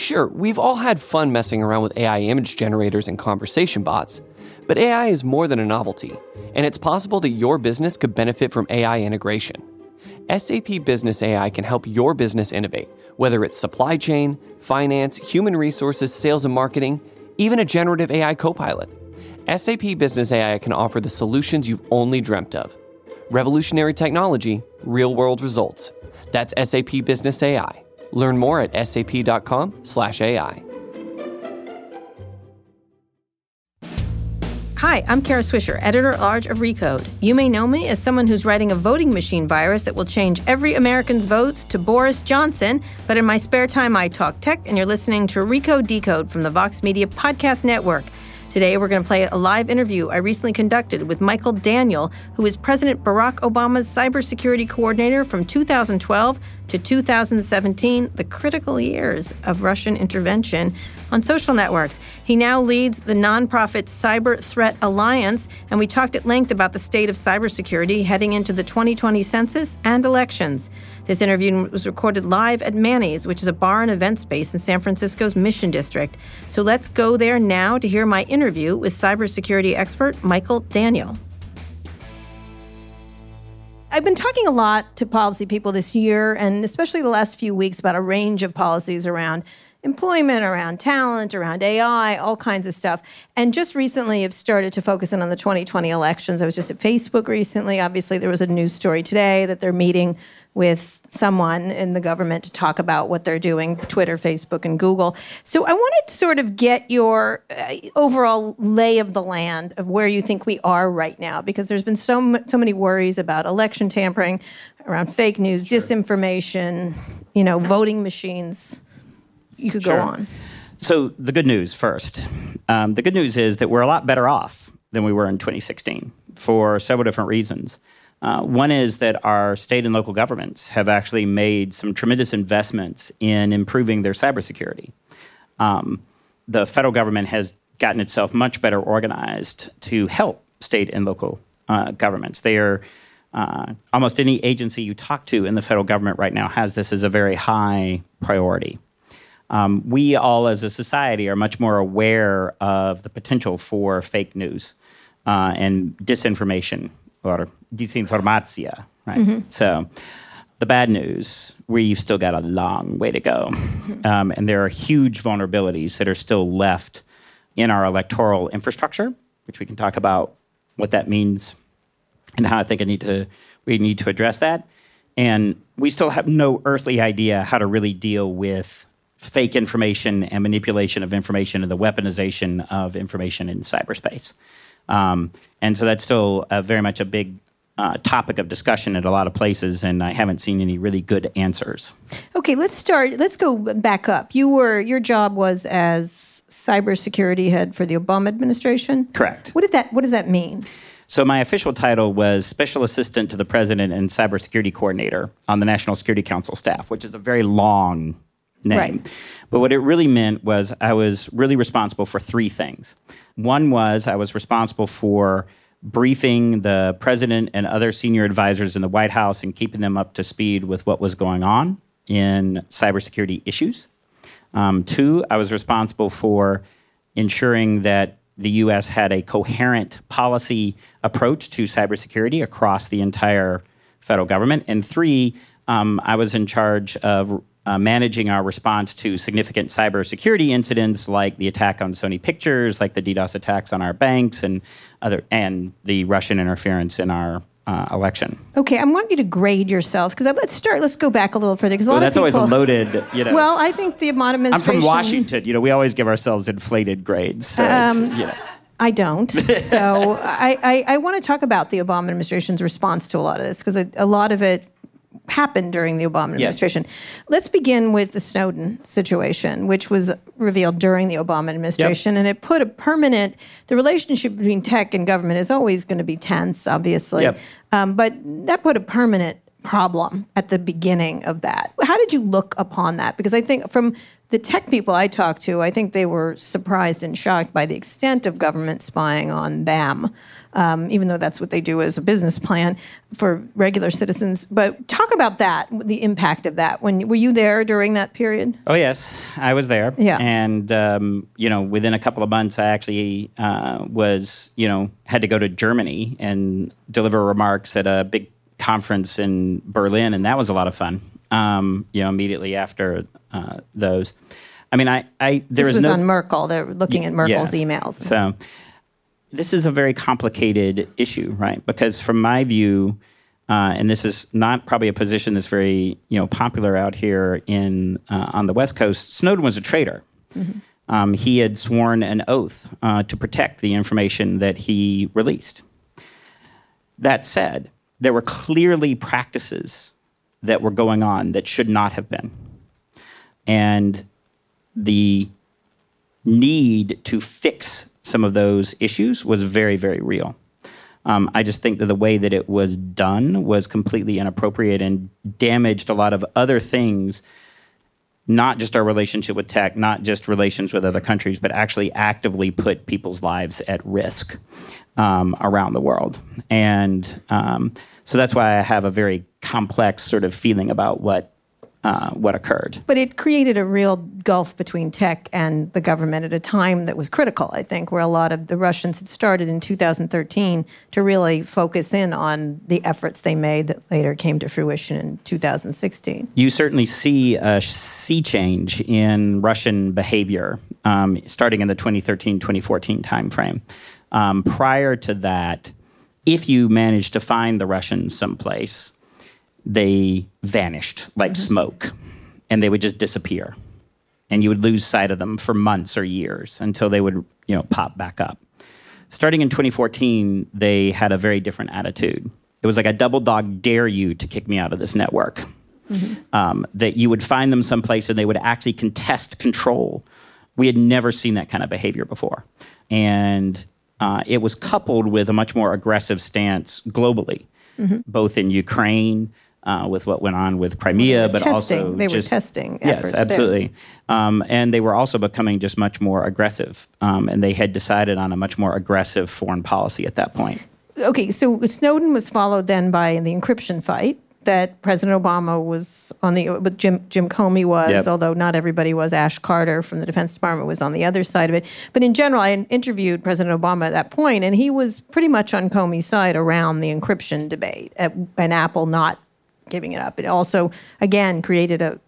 Sure, we've all had fun messing around with AI image generators and conversation bots, but AI is more than a novelty, and it's possible that your business could benefit from AI integration. SAP Business AI can help your business innovate, whether it's supply chain, finance, human resources, sales and marketing, even a generative AI copilot. SAP Business AI can offer the solutions you've only dreamt of. Revolutionary technology, real world results. That's SAP Business AI. Learn more at sap.com/ai. Hi, I'm Kara Swisher, editor at large of Recode. You may know me as someone who's writing a voting machine virus that will change every American's votes to Boris Johnson. But in my spare time, I talk tech, and you're listening to Recode Decode from the Vox Media Podcast Network. Today, we're going to play a live interview I recently conducted with Michael Daniel, who is President Barack Obama's cybersecurity coordinator from 2012 to 2017, the critical years of Russian intervention on social networks. He now leads the nonprofit Cyber Threat Alliance, and we talked at length about the state of cybersecurity heading into the 2020 census and elections. This interview was recorded live at Manny's, which is a bar and event space in San Francisco's Mission District. So let's go there now to hear my interview with cybersecurity expert Michael Daniel. I've been talking a lot to policy people this year, and especially the last few weeks, about a range of policies around employment, around talent, around AI, all kinds of stuff. And just recently, have started to focus in on the 2020 elections. I was just at Facebook recently. Obviously, there was a news story today that they're meeting with someone in the government to talk about what they're doing Twitter, Facebook, and Google. So I wanted to sort of get your uh, overall lay of the land of where you think we are right now, because there's been so, so many worries about election tampering, around fake news, sure. disinformation, you know, voting machines. You could sure. go on. So the good news first. Um, the good news is that we're a lot better off than we were in 2016 for several different reasons. Uh, one is that our state and local governments have actually made some tremendous investments in improving their cybersecurity. Um, the federal government has gotten itself much better organized to help state and local uh, governments. They are uh, almost any agency you talk to in the federal government right now has this as a very high priority. Um, we all, as a society, are much more aware of the potential for fake news uh, and disinformation or disinformatia, right? Mm-hmm. So the bad news, we've still got a long way to go. Um, and there are huge vulnerabilities that are still left in our electoral infrastructure, which we can talk about what that means and how I think I need to, we need to address that. And we still have no earthly idea how to really deal with fake information and manipulation of information and the weaponization of information in cyberspace. Um, and so that's still very much a big uh, topic of discussion at a lot of places, and I haven't seen any really good answers. Okay, let's start. Let's go back up. You were your job was as cybersecurity head for the Obama administration. Correct. What did that? What does that mean? So my official title was Special Assistant to the President and Cybersecurity Coordinator on the National Security Council staff, which is a very long name. Right. But what it really meant was I was really responsible for three things. One was I was responsible for briefing the president and other senior advisors in the White House and keeping them up to speed with what was going on in cybersecurity issues. Um, two, I was responsible for ensuring that the US had a coherent policy approach to cybersecurity across the entire federal government. And three, um, I was in charge of uh, managing our response to significant cybersecurity incidents like the attack on Sony Pictures, like the DDoS attacks on our banks, and other, and the Russian interference in our uh, election. Okay, I want you to grade yourself because let's start. Let's go back a little further because a well, lot that's of people, always a loaded. You know. Well, I think the Obama administration. I'm from Washington. You know, we always give ourselves inflated grades. So um, you know. I don't. So I, I, I want to talk about the Obama administration's response to a lot of this because a, a lot of it happened during the Obama administration. Let's begin with the Snowden situation, which was revealed during the Obama administration, yep. and it put a permanent. The relationship between tech and government is always going to be tense, obviously, yep. um, but that put a permanent problem at the beginning of that. How did you look upon that? Because I think from the tech people I talked to, I think they were surprised and shocked by the extent of government spying on them, um, even though that's what they do as a business plan for regular citizens. But talk about that, the impact of that. When were you there during that period? Oh yes, I was there. Yeah, and um, you know, within a couple of months, I actually uh, was, you know, had to go to Germany and deliver remarks at a big conference in Berlin, and that was a lot of fun. Um, you know, immediately after uh, those. I mean, I, I there this was no, on Merkel. They're looking at Merkel's yes. emails. So this is a very complicated issue, right? Because from my view, uh, and this is not probably a position that's very you know popular out here in uh, on the West Coast. Snowden was a traitor. Mm-hmm. Um, he had sworn an oath uh, to protect the information that he released. That said, there were clearly practices that were going on that should not have been. And the need to fix some of those issues was very, very real. Um, I just think that the way that it was done was completely inappropriate and damaged a lot of other things, not just our relationship with tech, not just relations with other countries, but actually actively put people's lives at risk um, around the world. And um, so that's why I have a very complex sort of feeling about what uh, what occurred. But it created a real gulf between tech and the government at a time that was critical, I think, where a lot of the Russians had started in 2013 to really focus in on the efforts they made that later came to fruition in 2016. You certainly see a sea change in Russian behavior um, starting in the 2013 2014 timeframe. Um, prior to that, if you managed to find the Russians someplace, they vanished like mm-hmm. smoke and they would just disappear. And you would lose sight of them for months or years until they would, you know, pop back up. Starting in 2014, they had a very different attitude. It was like a double dog dare you to kick me out of this network. Mm-hmm. Um, that you would find them someplace and they would actually contest control. We had never seen that kind of behavior before. And uh, it was coupled with a much more aggressive stance globally, mm-hmm. both in Ukraine. Uh, with what went on with Crimea, but testing. also they just, were testing. Yes, absolutely, um, and they were also becoming just much more aggressive, um, and they had decided on a much more aggressive foreign policy at that point. Okay, so Snowden was followed then by the encryption fight, that President Obama was on the, but Jim Jim Comey was, yep. although not everybody was. Ash Carter from the Defense Department was on the other side of it. But in general, I interviewed President Obama at that point, and he was pretty much on Comey's side around the encryption debate and Apple not giving it up. It also, again, created a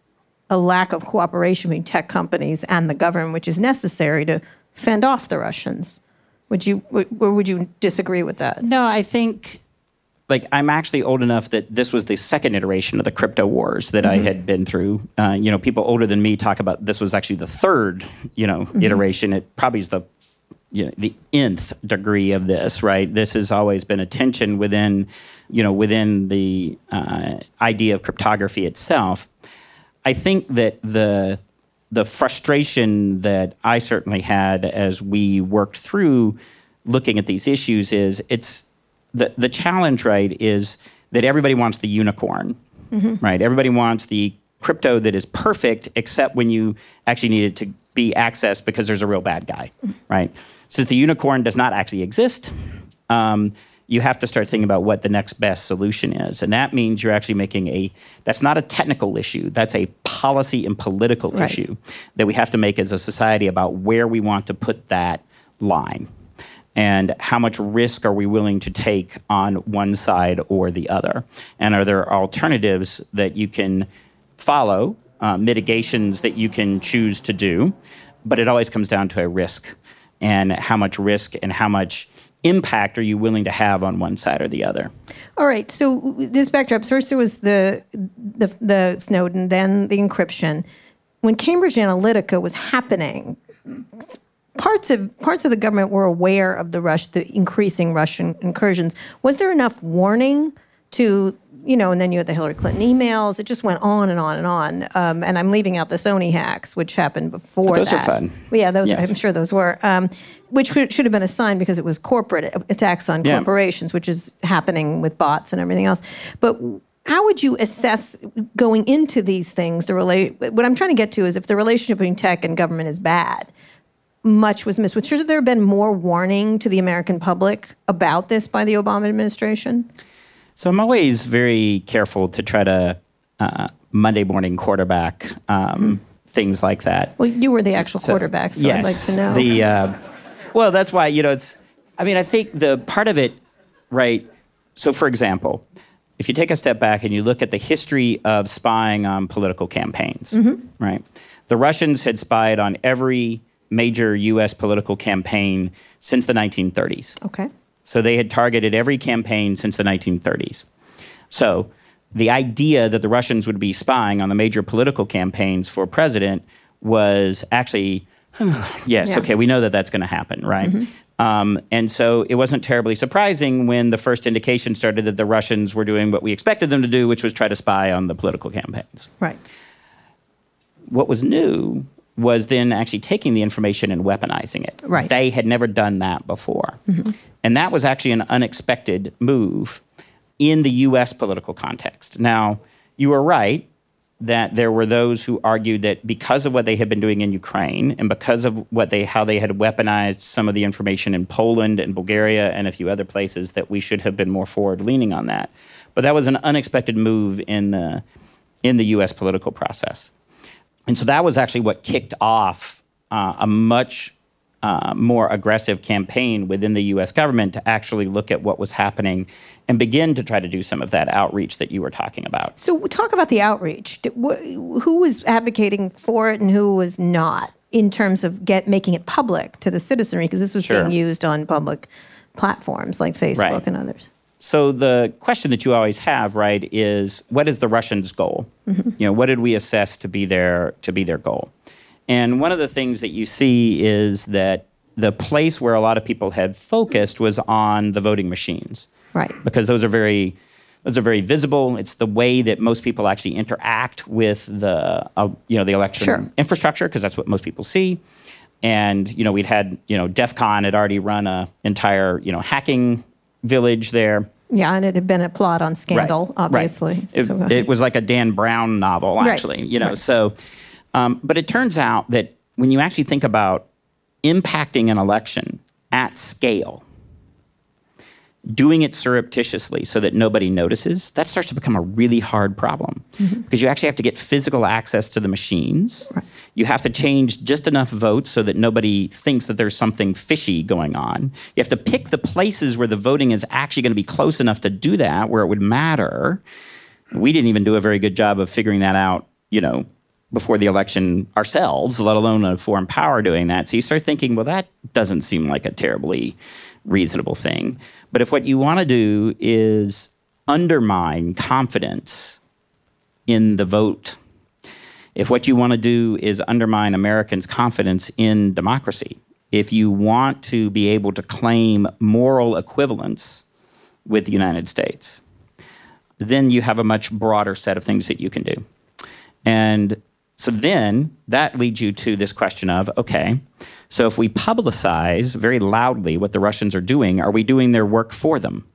a lack of cooperation between tech companies and the government, which is necessary to fend off the Russians. Would you, or would you disagree with that? No, I think like I'm actually old enough that this was the second iteration of the crypto wars that mm-hmm. I had been through. Uh, you know, people older than me talk about this was actually the third, you know, mm-hmm. iteration. It probably is the you know, the nth degree of this, right? This has always been a tension within, you know, within the uh, idea of cryptography itself. I think that the the frustration that I certainly had as we worked through looking at these issues is it's the the challenge, right, is that everybody wants the unicorn, mm-hmm. right? Everybody wants the crypto that is perfect, except when you actually need it to be accessed because there's a real bad guy, mm-hmm. right? Since the unicorn does not actually exist, um, you have to start thinking about what the next best solution is, and that means you're actually making a. That's not a technical issue. That's a policy and political right. issue that we have to make as a society about where we want to put that line and how much risk are we willing to take on one side or the other? And are there alternatives that you can follow, uh, mitigations that you can choose to do? But it always comes down to a risk and how much risk and how much impact are you willing to have on one side or the other? All right. So this backdrop first there was the the, the Snowden, then the encryption. When Cambridge Analytica was happening, parts of parts of the government were aware of the rush, the increasing Russian incursions. Was there enough warning to you know, and then you had the Hillary Clinton emails. It just went on and on and on. Um, and I'm leaving out the Sony hacks, which happened before those that. are fun. Well, yeah, those Yes. I'm sure those were. Um, which should should have been a sign because it was corporate attacks on Yeah. corporations, which is happening with bots and everything else. But how would you assess going into these things? The relate. What I'm trying to get to is if the relationship between tech and government is bad, much was missed. Should there have been more warning to the American public about this by the Obama administration? So I'm always very careful to try to uh, Monday morning quarterback um, things like that. Well, you were the actual quarterback, so I'd like to know. The uh, well, that's why you know it's. I mean, I think the part of it, right? So, for example, if you take a step back and you look at the history of spying on political campaigns, Mm-hmm. right? The Russians had spied on every major U.S. political campaign since the 1930s. okay. So they had targeted every campaign since the 1930s. So the idea that the Russians would be spying on the major political campaigns for president was actually, yes, Yeah. Mm-hmm. okay, we know that that's going to happen, right? Um, and so it wasn't terribly surprising when the first indication started that the Russians were doing what we expected them to do, which was try to spy on the political campaigns Right. what was new was then actually taking the information and weaponizing it. Right. They had never done that before. Mm-hmm. And that was actually an unexpected move in the US political context. Now, you were right that there were those who argued that because of what they had been doing in Ukraine and because of what they how they had weaponized some of the information in Poland and Bulgaria and a few other places that we should have been more forward leaning on that. But that was an unexpected move in the in the US political process. And so that was actually what kicked off uh, a much uh, more aggressive campaign within the US government to actually look at what was happening and begin to try to do some of that outreach that you were talking about. So talk about the outreach. Who was advocating for it and who was not in terms of get making it public to the citizenry? Because this was Sure. being used on public platforms like Facebook Right. and others. So the question that you always have, right, is what is the Russians' goal? You know, what did we assess to be their to be their goal? And one of the things that you see is that the place where a lot of people had focused was on the voting machines. Right. because those are very those are very visible. It's the way that most people actually interact with the uh, you know the election Sure. infrastructure because that's what most people see. And you know we'd had you know DEF CON had already run a entire you know hacking village there. Yeah, and it had been a plot on Scandal, Right. obviously. Right. It, So, uh, it was like a Dan Brown novel, actually. Right. You know, so. Um, but it turns out that when you actually think about impacting an election at scale, doing it surreptitiously so that nobody notices, that starts to become a really hard problem mm-hmm. because you actually have to get physical access to the machines. Right. You have to change just enough votes so that nobody thinks that there's something fishy going on. You have to pick the places where the voting is actually going to be close enough to do that, where it would matter. We didn't even do a very good job of figuring that out, you know, before the election ourselves, let alone a foreign power doing that. So you start thinking, well, that doesn't seem like a terribly reasonable thing. But if what you want to do is undermine confidence in the vote, if what you want to do is undermine Americans' confidence in democracy, if you want to be able to claim moral equivalence with the United States, then you have a much broader set of things that you can do. And so then that leads you to this question of okay, so if we publicize very loudly what the Russians are doing, are we doing their work for them?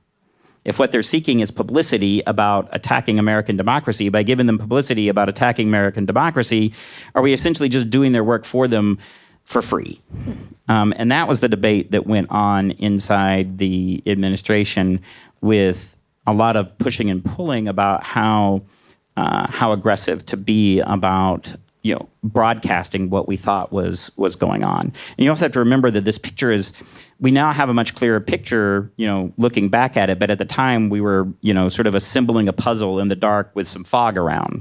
If what they're seeking is publicity about attacking American democracy, by giving them publicity about attacking American democracy, are we essentially just doing their work for them for free? Um, and that was the debate that went on inside the administration with a lot of pushing and pulling about how uh, how aggressive to be about you know broadcasting what we thought was was going on. And you also have to remember that this picture is we now have a much clearer picture, you know, looking back at it. But at the time, we were you know sort of assembling a puzzle in the dark with some fog around,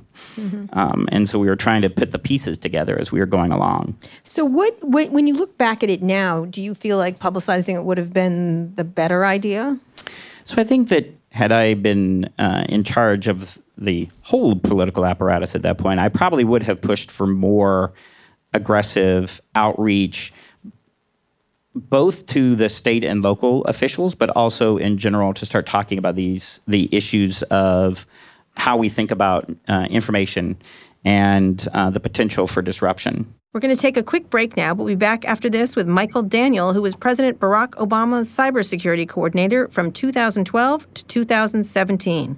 um, and so we were trying to put the pieces together as we were going along. so what, when, when you look back at it now, do you feel like publicizing it would have been the better idea? So I think that had I been uh, in charge of the whole political apparatus at that point, I probably would have pushed for more aggressive outreach, both to the state and local officials, but also in general to start talking about these the issues of how we think about uh, information and uh, the potential for disruption. We're going to take a quick break now, but we'll be back after this with Michael Daniel, who was President Barack Obama's cybersecurity coordinator from 2012 to 2017.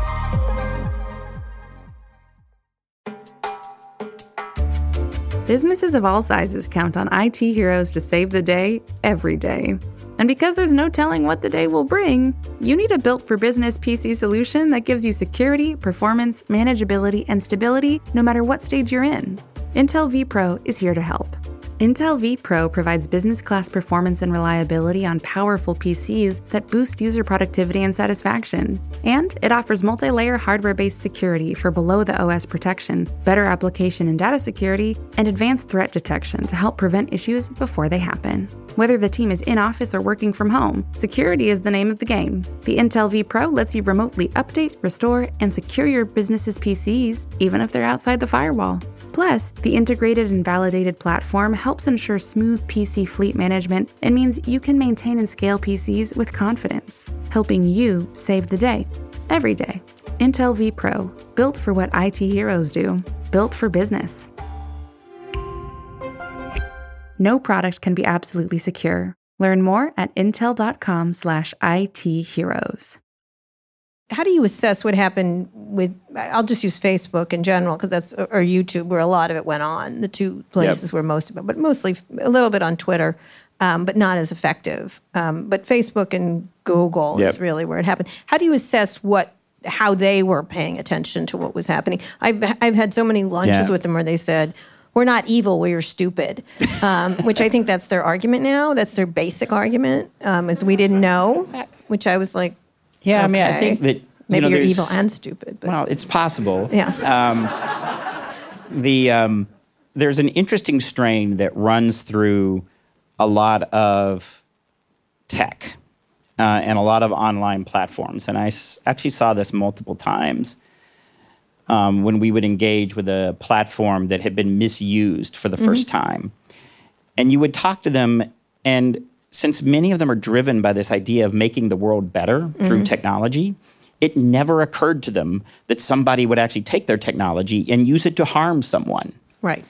Businesses of all sizes count on IT heroes to save the day every day. And because there's no telling what the day will bring, you need a built for business PC solution that gives you security, performance, manageability, and stability no matter what stage you're in. Intel vPro is here to help. Intel vPro provides business class performance and reliability on powerful PCs that boost user productivity and satisfaction. And it offers multi layer hardware based security for below the OS protection, better application and data security, and advanced threat detection to help prevent issues before they happen. Whether the team is in office or working from home, security is the name of the game. The Intel vPro lets you remotely update, restore, and secure your business's PCs, even if they're outside the firewall. Plus, the integrated and validated platform helps ensure smooth PC fleet management and means you can maintain and scale PCs with confidence, helping you save the day every day. Intel vPro, built for what IT heroes do, built for business. No product can be absolutely secure. Learn more at intel.com/itheroes how do you assess what happened with i'll just use facebook in general because that's or youtube where a lot of it went on the two places yep. where most of it but mostly a little bit on twitter um, but not as effective um, but facebook and google yep. is really where it happened how do you assess what how they were paying attention to what was happening i've, I've had so many lunches yeah. with them where they said we're not evil, we're stupid, um, which I think that's their argument now. That's their basic argument, um, is we didn't know, which I was like, yeah, okay. I mean, I think that maybe you are evil and stupid. But. Well, it's possible. Yeah. Um, the um, there's an interesting strain that runs through a lot of tech uh, and a lot of online platforms, and I s- actually saw this multiple times. Um, when we would engage with a platform that had been misused for the mm-hmm. first time. And you would talk to them, and since many of them are driven by this idea of making the world better mm-hmm. through technology, it never occurred to them that somebody would actually take their technology and use it to harm someone. Right.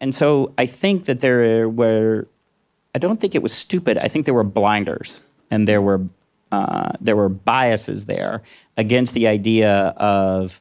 And so I think that there were, I don't think it was stupid. I think there were blinders and there were, uh, there were biases there against the idea of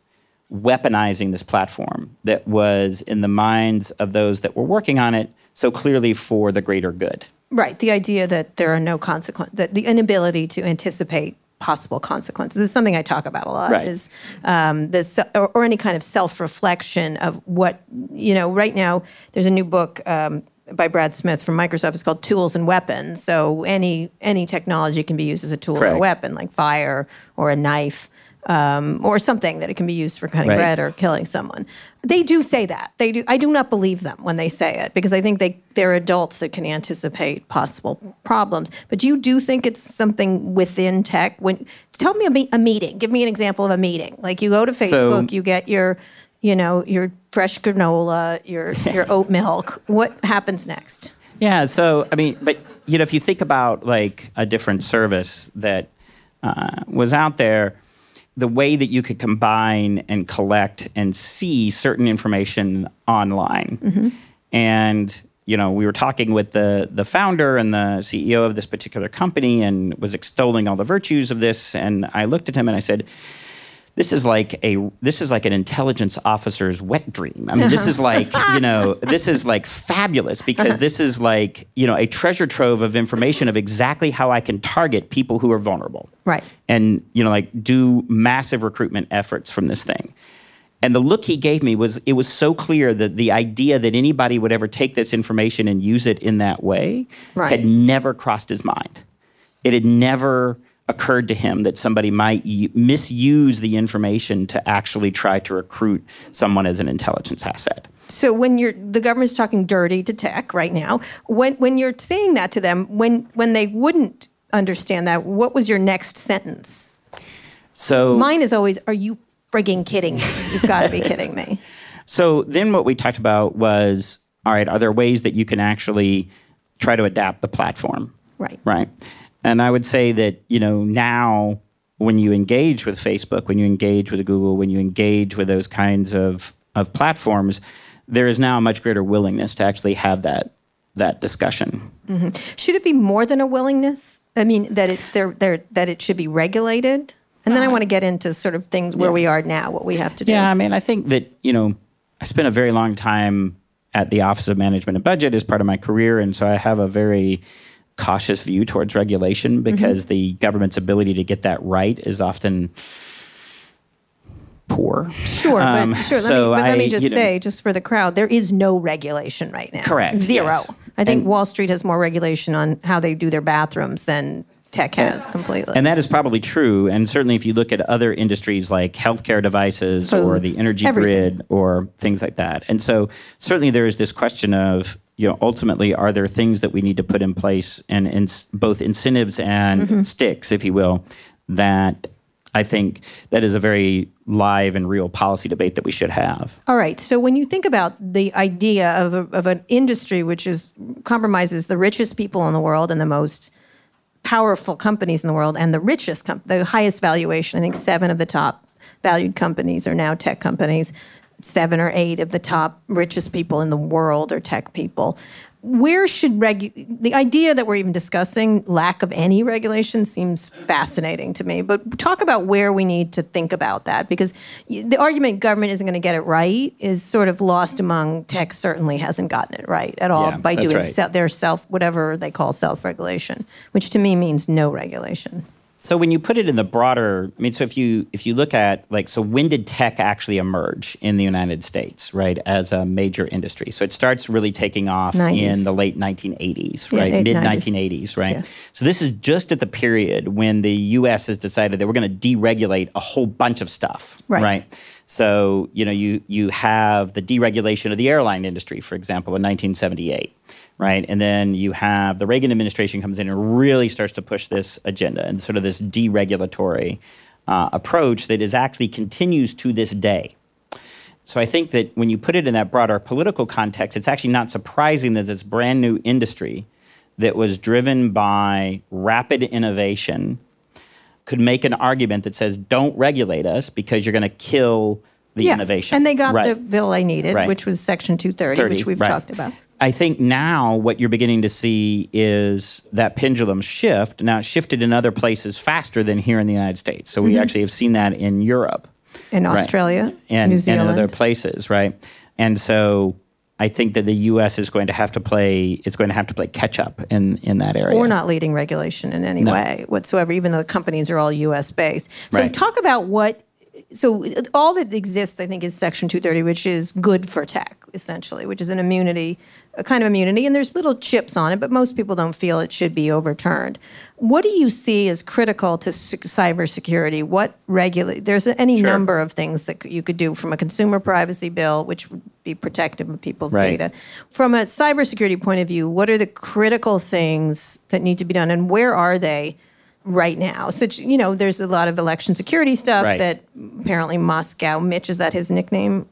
weaponizing this platform that was in the minds of those that were working on it so clearly for the greater good. Right. The idea that there are no consequences, that the inability to anticipate possible consequences is something I talk about a lot. Right. Is um, this or, or, any kind of self reflection of what you know? Right now, there's a new book. Um, by Brad Smith from Microsoft. It's called Tools and Weapons. So any any technology can be used as a tool Correct. or a weapon, like fire or a knife um, or something that it can be used for cutting right. bread or killing someone. They do say that. They do. I do not believe them when they say it because I think they they're adults that can anticipate possible problems. But you do think it's something within tech. When tell me a, me- a meeting. Give me an example of a meeting. Like you go to Facebook, so, you get your you know your fresh granola, your your oat milk. What happens next? Yeah. So I mean, but you know, if you think about like a different service that uh, was out there the way that you could combine and collect and see certain information online. Mm-hmm. And you know, we were talking with the the founder and the CEO of this particular company and was extolling all the virtues of this and I looked at him and I said, this is like a this is like an intelligence officer's wet dream. I mean, this uh-huh. is like you know this is like fabulous because this is like you know a treasure trove of information of exactly how I can target people who are vulnerable. Right. And you know like do massive recruitment efforts from this thing. And the look he gave me was it was so clear that the idea that anybody would ever take this information and use it in that way right. had never crossed his mind. it had never occurred to him that somebody might y- misuse the information to actually try to recruit someone as an intelligence asset. So when you're the government's talking dirty to tech right now, when when you're saying that to them, when when they wouldn't understand that, what was your next sentence? So Mine is always, "Are you frigging kidding me? You've got to be kidding me." So then what we talked about was all right, are there ways that you can actually try to adapt the platform? Right. Right. And I would say that, you know, now when you engage with Facebook, when you engage with Google, when you engage with those kinds of, of platforms, there is now a much greater willingness to actually have that that discussion. Mm-hmm. Should it be more than a willingness? I mean, that it's there, there that it should be regulated. And then I want to get into sort of things where we are now, what we have to do. Yeah, I mean, I think that, you know, I spent a very long time at the Office of Management and Budget as part of my career. And so I have a very cautious view towards regulation because the government's ability to get that right is often poor. Sure, Um, but sure. Let so me, but let me just you know- say, just for the crowd, there is no regulation right now. Correct, Zero. yes. I think And- Wall Street has more regulation on how they do their bathrooms than tech has completely. And that is probably true. And certainly, if you look at other industries like healthcare devices or the energy everything. grid or things like that. And so, certainly, there is this question of, you know, ultimately, are there things that we need to put in place and, in both incentives and Mm-hmm. sticks, if you will, that I think that is a very live and real policy debate that we should have. All right. So when you think about the idea of, a, of an industry which is compromises the richest people in the world and the most powerful companies in the world and the richest, com- the highest valuation, I think seven of the top valued companies are now tech companies. Seven or eight of the top richest people in the world are tech people. Where should regu- the idea that we're even discussing lack of any regulation seems fascinating to me. But talk about where we need to think about that because the argument government isn't going to get it right is sort of lost among tech. Certainly hasn't gotten it right at all Yeah, by doing right. se- their self whatever they call self regulation, which to me means no regulation. So when you put it in the broader, I mean, so if you if you look at like, so when did tech actually emerge in the United States, right, as a major industry? So it starts really taking off 90s. in the late 1980s, Yeah, right, eight- mid 90s. 1980s, right. Yeah. So this is just at the period when the U.S. has decided that we're going to deregulate a whole bunch of stuff, Right. So you know, you you have the deregulation of the airline industry, for example, in 1978, right? And then you have the Reagan administration comes in and really starts to push this agenda and sort of this deregulatory uh, approach that is actually continues to this day. So I think that when you put it in that broader political context, it's actually not surprising that this brand new industry that was driven by rapid innovation could make an argument that says, don't regulate us because you're going to kill the innovation. And they got Right. the bill they needed, Right. which was Section 230, 30, which we've right. talked about. I think now what you're beginning to see is that pendulum shift. Now, it shifted in other places faster than here in the United States. So Mm-hmm. we actually have seen that in Europe. In Right. Australia, and, New and other places, right? And so I think that the U.S. is going to have to play is going to have to play catch up in in that area. We're not leading regulation in any No. way whatsoever, even though the companies are all U.S. based. So Right. talk about what. So all that exists, I think, is Section 230, which is good for tech, essentially, which is an immunity, a kind of immunity, and there's little chips on it, but most people don't feel it should be overturned. What do you see as critical to cybersecurity? What regulate? There's any Sure. number of things that you could do from a consumer privacy bill, which would be protective of people's Right. data. From a cybersecurity point of view, what are the critical things that need to be done, and where are they right now? Such you know, there's a lot of election security stuff Right. that apparently Moscow, Mitch, is that his nickname?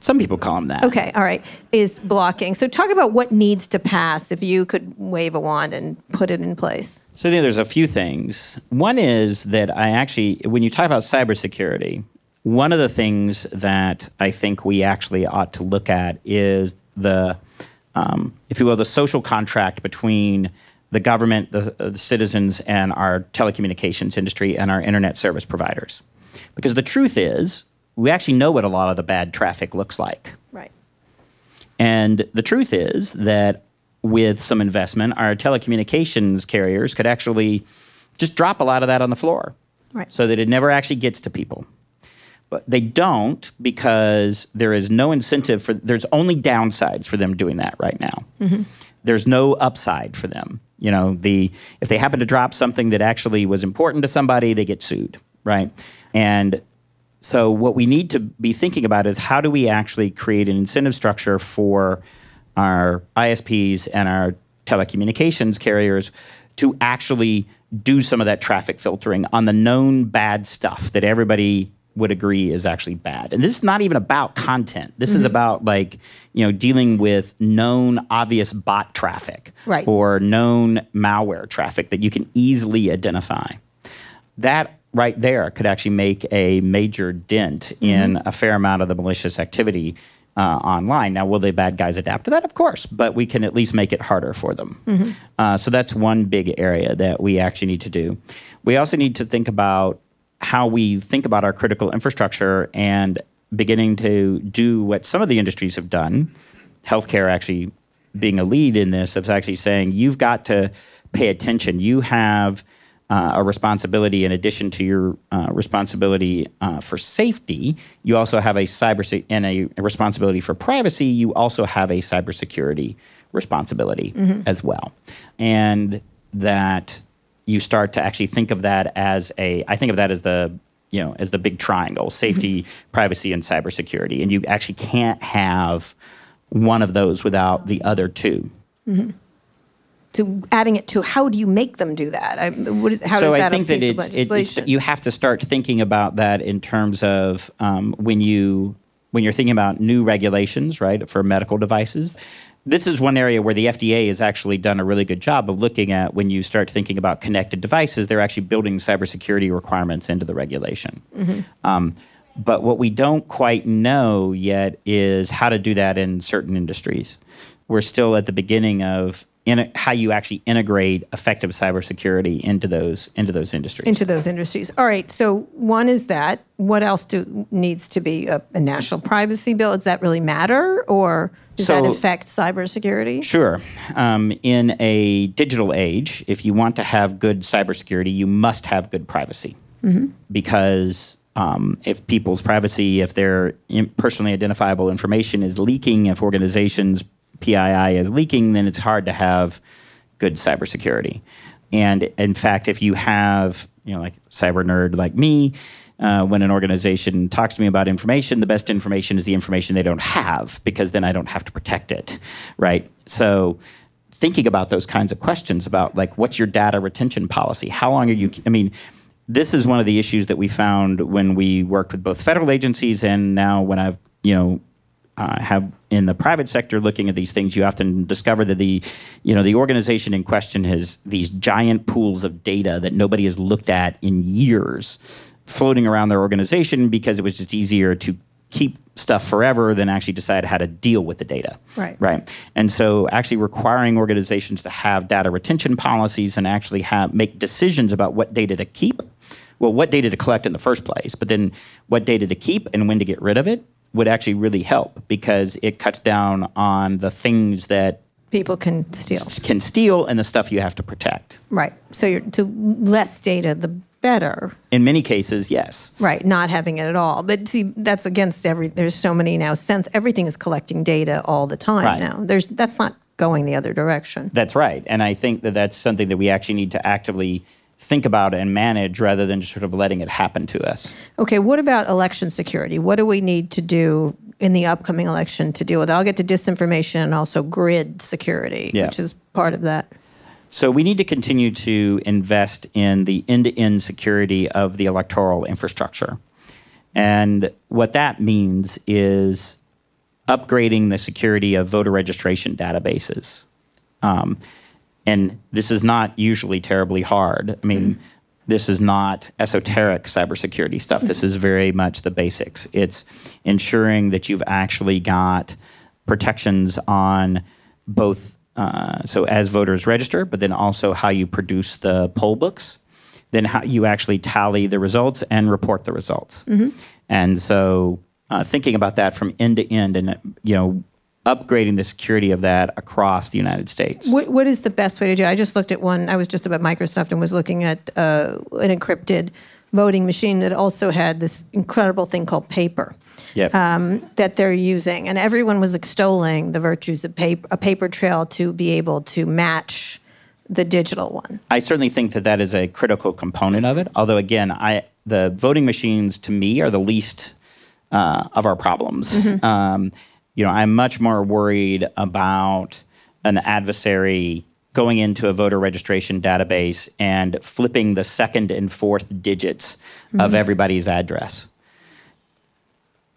Some people call him that. Okay, all right, is blocking. So talk about what needs to pass if you could wave a wand and put it in place. So I think there's a few things. One is that I actually, when you talk about cybersecurity, one of the things that I think we actually ought to look at is the, um, if you will, the social contract between the government, the, the citizens, and our telecommunications industry and our internet service providers. Because the truth is, we actually know what a lot of the bad traffic looks like. Right. And the truth is that with some investment, our telecommunications carriers could actually just drop a lot of that on the floor Right. so that it never actually gets to people. But they don't because there is no incentive for, there's only downsides for them doing that right now. Mm-hmm. There's no upside for them. You know, the if they happen to drop something that actually was important to somebody, they get sued, right? And so what we need to be thinking about is how do we actually create an incentive structure for our ISPs and our telecommunications carriers to actually do some of that traffic filtering on the known bad stuff that everybody would agree is actually bad. And this is not even about content. This is about like, you know, dealing with known obvious bot traffic Right. or known malware traffic that you can easily identify. That right there could actually make a major dent in a fair amount of the malicious activity uh, online. Now, will the bad guys adapt to that? Of course, but we can at least make it harder for them. Uh, so that's one big area that we actually need to do. We also need to think about how we think about our critical infrastructure and beginning to do what some of the industries have done. Healthcare actually being a lead in this of actually saying you've got to pay attention. You have uh, a responsibility in addition to your uh, responsibility uh, for safety. You also have a cyber se- and a, a responsibility for privacy. You also have a cybersecurity responsibility as well, and that you start to actually think of that as a. I think of that as the you know as the big triangle: safety, privacy, and cybersecurity. And you actually can't have one of those without the other two. to adding it to how do you make them do that? I, what is, how so does that I think that it's, it, it's you have to start thinking about that in terms of um, when you when you're thinking about new regulations, right, for medical devices. This is one area where the FDA has actually done a really good job of looking at when you start thinking about connected devices. They're actually building cybersecurity requirements into the regulation. Um, but what we don't quite know yet is how to do that in certain industries. We're still at the beginning of in how you actually integrate effective cybersecurity into those into those industries. into those industries. All right. So one is that. What else do needs to be a, a national privacy bill? Does that really matter, or does that affect cybersecurity? Sure. Um, in a digital age, if you want to have good cybersecurity, you must have good privacy. Because um, if people's privacy, if their personally identifiable information is leaking, if organizations' PII is leaking, then it's hard to have good cybersecurity. And in fact, if you have, you know, like cyber nerd like me, uh, when an organization talks to me about information, the best information is the information they don't have because then I don't have to protect it, right? So thinking about those kinds of questions about like what's your data retention policy? How long are you? I mean, this is one of the issues that we found when we worked with both federal agencies and now when I've you know uh, have in the private sector looking at these things, you often discover that the, you know, the organization in question has these giant pools of data that nobody has looked at in years, floating around their organization because it was just easier to keep stuff forever than actually decide how to deal with the data. Right. Right. And so actually requiring organizations to have data retention policies and actually have make decisions about what data to keep. Well, what data to collect in the first place, but then what data to keep and when to get rid of it would actually really help because it cuts down on the things that People can steal. can steal and the stuff you have to protect. Right. So you're to less data, the better. In many cases, yes. Right. Not having it at all. But see, that's against every. There's so many now. Since everything is collecting data all the time Right. now. There's that's not going the other direction. That's right. And I think that that's something that we actually need to actively think about and manage rather than just sort of letting it happen to us. Okay, what about election security? What do we need to do in the upcoming election to deal with it? I'll get to disinformation and also grid security, Yeah. which is part of that. So we need to continue to invest in the end-to-end security of the electoral infrastructure. And what that means is upgrading the security of voter registration databases. Um, and this is not usually terribly hard. I mean, this is not esoteric cybersecurity stuff. This is very much the basics. It's ensuring that you've actually got protections on both, uh, so as voters register, but then also how you produce the poll books, then how you actually tally the results and report the results. And so uh, thinking about that from end to end and, you know, upgrading the security of that across the United States. What, what is the best way to do it? I just looked at one. I was just about Microsoft and was looking at uh, an encrypted voting machine that also had this incredible thing called paper Yep. that they're using, and everyone was extolling the virtues of paper, a paper trail to be able to match the digital one. I certainly think that that is a critical component of it. Although, again, I the voting machines to me are the least uh, of our problems. Um, you know, I'm much more worried about an adversary going into a voter registration database and flipping the second and fourth digits of mm-hmm. everybody's address.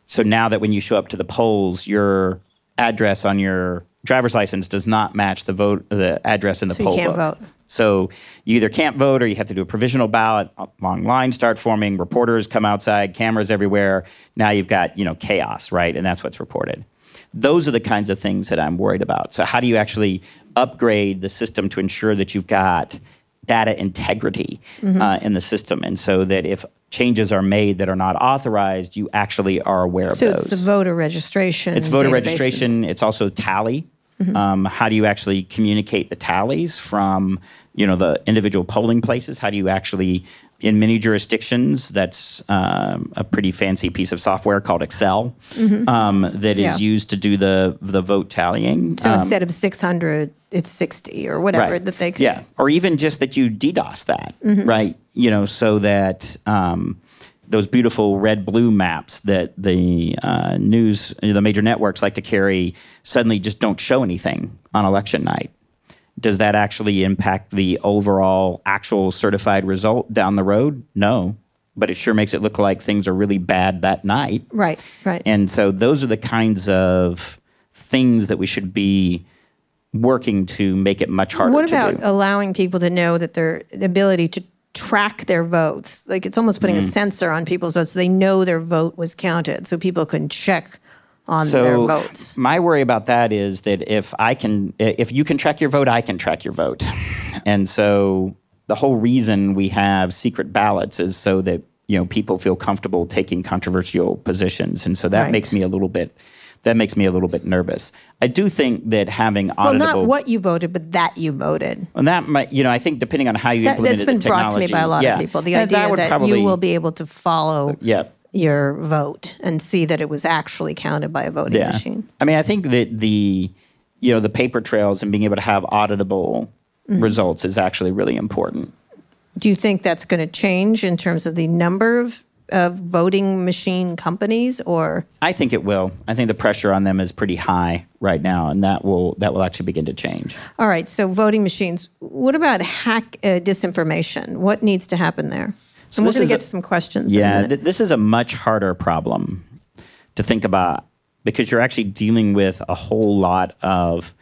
So now that when you show up to the polls, your address on your driver's license does not match the vote the address in the So you poll can't book. vote. So you either can't vote or you have to do a provisional ballot. Long lines start forming. Reporters come outside. Cameras everywhere. Now you've got you know chaos, right? And that's what's reported. Those are the kinds of things that I'm worried about. So how do you actually upgrade the system to ensure that you've got data integrity Mm-hmm. uh, in the system, and so that if changes are made that are not authorized, you actually are aware So of those. So it's the voter registration. It's voter databases. registration. It's also tally. Um, how do you actually communicate the tallies from you know the individual polling places? How do you actually in many jurisdictions that's um, a pretty fancy piece of software called Excel um, that is Yeah. used to do the the vote tallying. So Um, instead of 600, it's 60 or whatever that they can. yeah, or even just that you DDoS that, right? You know, so that um, those beautiful red blue maps that the uh, news, the major networks like to carry, suddenly just don't show anything on election night. Does that actually impact the overall actual certified result down the road? No, but it sure makes it look like things are really bad that night. Right, right. And so those are the kinds of things that we should be working to make it much harder what about allowing people to know that their ability to track their votes? Like it's almost Mm. putting a sensor on people's votes so they know their vote was counted so people can check on their votes. My worry about that is that if I can, if you can track your vote, I can track your vote. And so the whole reason we have secret ballots is so that you know people feel comfortable taking controversial positions, and so that Right. makes me a little bit. That makes me a little bit nervous. I do think that having Well, not what you voted, but that you voted. and that might, you know, I think depending on how you That, implement that's been brought to me by a lot yeah, of people. The that- idea that, that, probably, you will be able to follow yeah, your vote and see that it was actually counted by a voting yeah. machine. I mean, I think that the, you know, the paper trails and being able to have auditable Mm-hmm. results is actually really important. Do you think that's going to change in terms of the number of, of voting machine companies or I think it will. I think the pressure on them is pretty high right now, and that will that will actually begin to change. All right, so voting machines. What about hack uh, disinformation? What needs to happen there? So and we're going to a- get to some questions. a Yeah, th- this is a much harder problem to think about because you're actually dealing with a whole lot of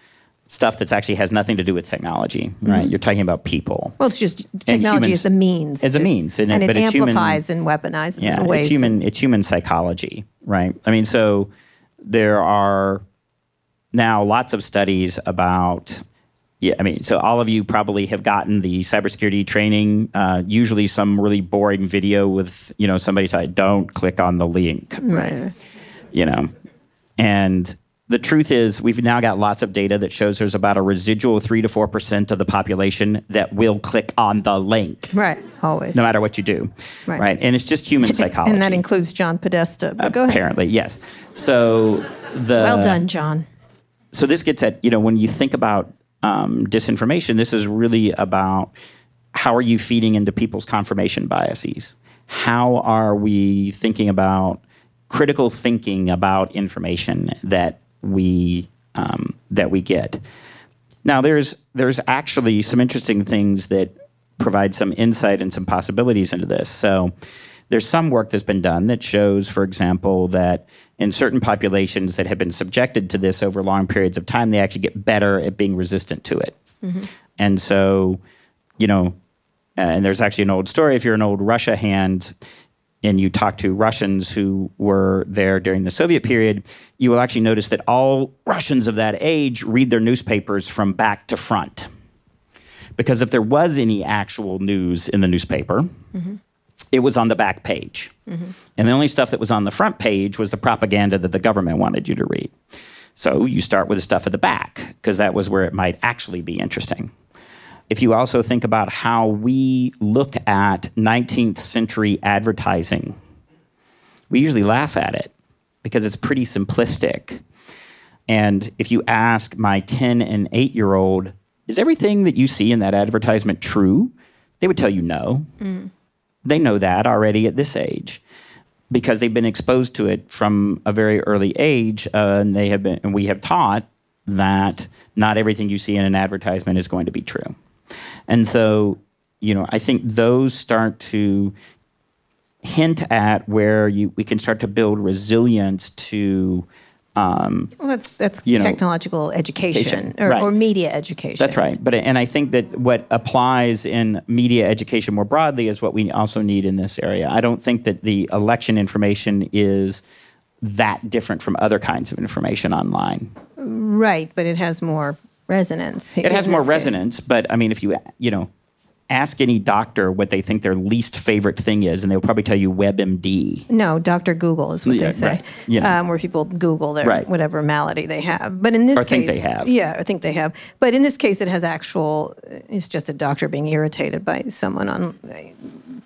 stuff that's actually has nothing to do with technology, right? Mm-hmm. You're talking about people. well, it's just technology humans- is the means. It's a means, and it- and it but it's human- amplifies and weaponizes yeah, in ways. it's human. It's human psychology, right? I mean, so there are now lots of studies about. Yeah, I mean, so all of you probably have gotten the cybersecurity training. Uh, usually, some really boring video with you know somebody type, "Don't click on the link," right. you know, and the truth is we've now got lots of data that shows there's about a residual three to four percent of the population that will click on the link Right. Always. no matter what you do Right. and it's just human psychology and that includes John Podesta. But go ahead. apparently yes so the Well done, John. so this gets at you know when you think about um, disinformation. This is really about how are you feeding into people's confirmation biases? How are we thinking about critical thinking about information that we um, that we get? Now there's there's actually some interesting things that provide some insight and some possibilities into this. So there's some work that's been done that shows, for example, that in certain populations that have been subjected to this over long periods of time, they actually get better at being resistant to it. Mm-hmm. And so, you know, and there's actually an old story. If you're an old Russia hand and you talk to Russians who were there during the Soviet period, you will actually notice that all Russians of that age read their newspapers from back to front. Because if there was any actual news in the newspaper, mm-hmm. It was on the back page. And the only stuff that was on the front page was the propaganda that the government wanted you to read. So you start with the stuff at the back, because that was where it might actually be interesting. if you also think about how we look at 19th century advertising, we usually laugh at it because it's pretty simplistic. And if you ask my 10 and 8 year old, is everything that you see in that advertisement true? They would tell you no. Mm. They know that already at this age because they've been exposed to it from a very early age, uh, and they have been, and we have taught that not everything you see in an advertisement is going to be true. And so, you know, I think those start to hint at where you we can start to build resilience to um, well, that's that's technological know, education or, right. or, media education. That's right. But and I think that what applies in media education more broadly is what we also need in this area. I don't think that the election information is that different from other kinds of information online. Right, but it has more resonance. It has more resonance, but I mean, if you you know ask any doctor what they think their least favorite thing is, and they'll probably tell you WebMD. No, Doctor Google is what yeah, they say. Right. Yeah. Um, where people Google their right. whatever malady they have. But in this or case, think they have. Yeah, I think they have. But in this case, it has actual. It's just a doctor being irritated by someone on.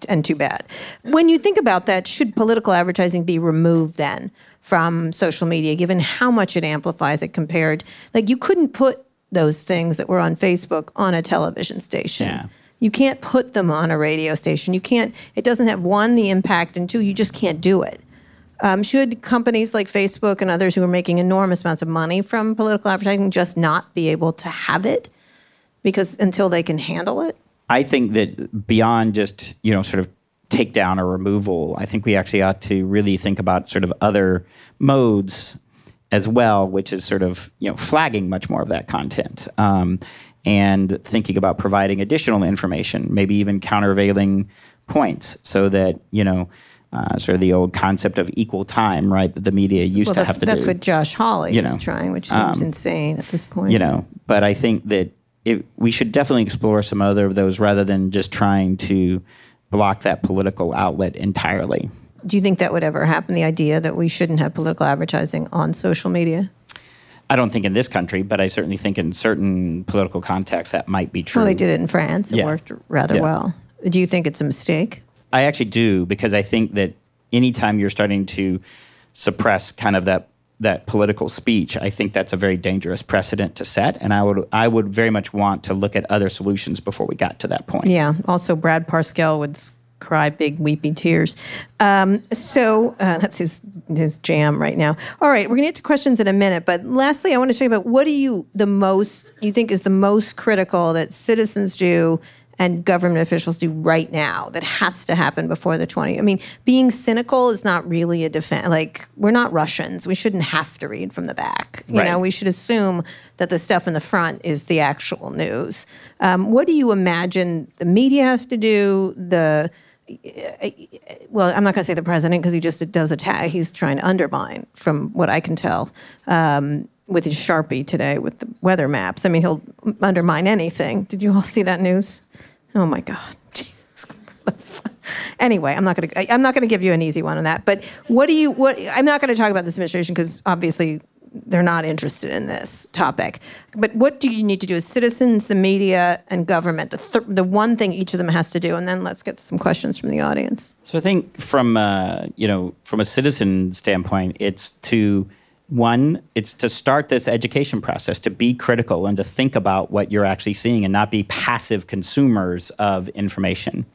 And too bad. When you think about that, should political advertising be removed then from social media, given how much it amplifies it compared? Like you couldn't put those things that were on Facebook on a television station. Yeah you can't put them on a radio station. You can't, it doesn't have one, the impact, and two, you just can't do it. Um, should companies like Facebook and others who are making enormous amounts of money from political advertising just not be able to have it because until they can handle it? I think that beyond just, you know, sort of takedown or removal, I think we actually ought to really think about sort of other modes as well, which is sort of, you know, flagging much more of that content. Um, and thinking about providing additional information, maybe even countervailing points, so that you know. Uh, sort of the old concept of equal time, right? That the media used well, to have to that's do. That's what Josh Hawley you know, is trying, which seems um, insane at this point. You know, but I think that it, we should definitely explore some other of those rather than just trying to block that political outlet entirely. Do you think that would ever happen? The idea that we shouldn't have political advertising on social media? I don't think in this country, but I certainly think in certain political contexts that might be true. Well, they did it in France. It yeah. worked rather yeah. well. Do you think it's a mistake? I actually do because I think that anytime you're starting to suppress kind of that that political speech, I think that's a very dangerous precedent to set. And I would I would very much want to look at other solutions before we got to that point. Yeah. Also, Brad Parscale would cry big weepy tears. Um, so uh, that's his his jam right now. All right, we're gonna get to questions in a minute, but lastly, I want to talk about what do you the most you think is the most critical that citizens do and government officials do right now that has to happen before the 20 i mean being cynical is not really a defense like we're not russians we shouldn't have to read from the back you right. know we should assume that the stuff in the front is the actual news um, what do you imagine the media has to do the well, I'm not going to say the president because he just does attack. He's trying to undermine, from what I can tell, um, with his sharpie today with the weather maps. I mean, he'll undermine anything. Did you all see that news? Oh my God, Jesus. anyway, I'm not going to. I'm not going to give you an easy one on that. But what do you? What I'm not going to talk about this administration because obviously they're not interested in this topic. But what do you need to do as citizens, the media, and government? The, th- the one thing each of them has to do, and then let's get some questions from the audience. So I think from uh, you know from a citizen standpoint, it's to one, it's to start this education process, to be critical and to think about what you're actually seeing and not be passive consumers of information.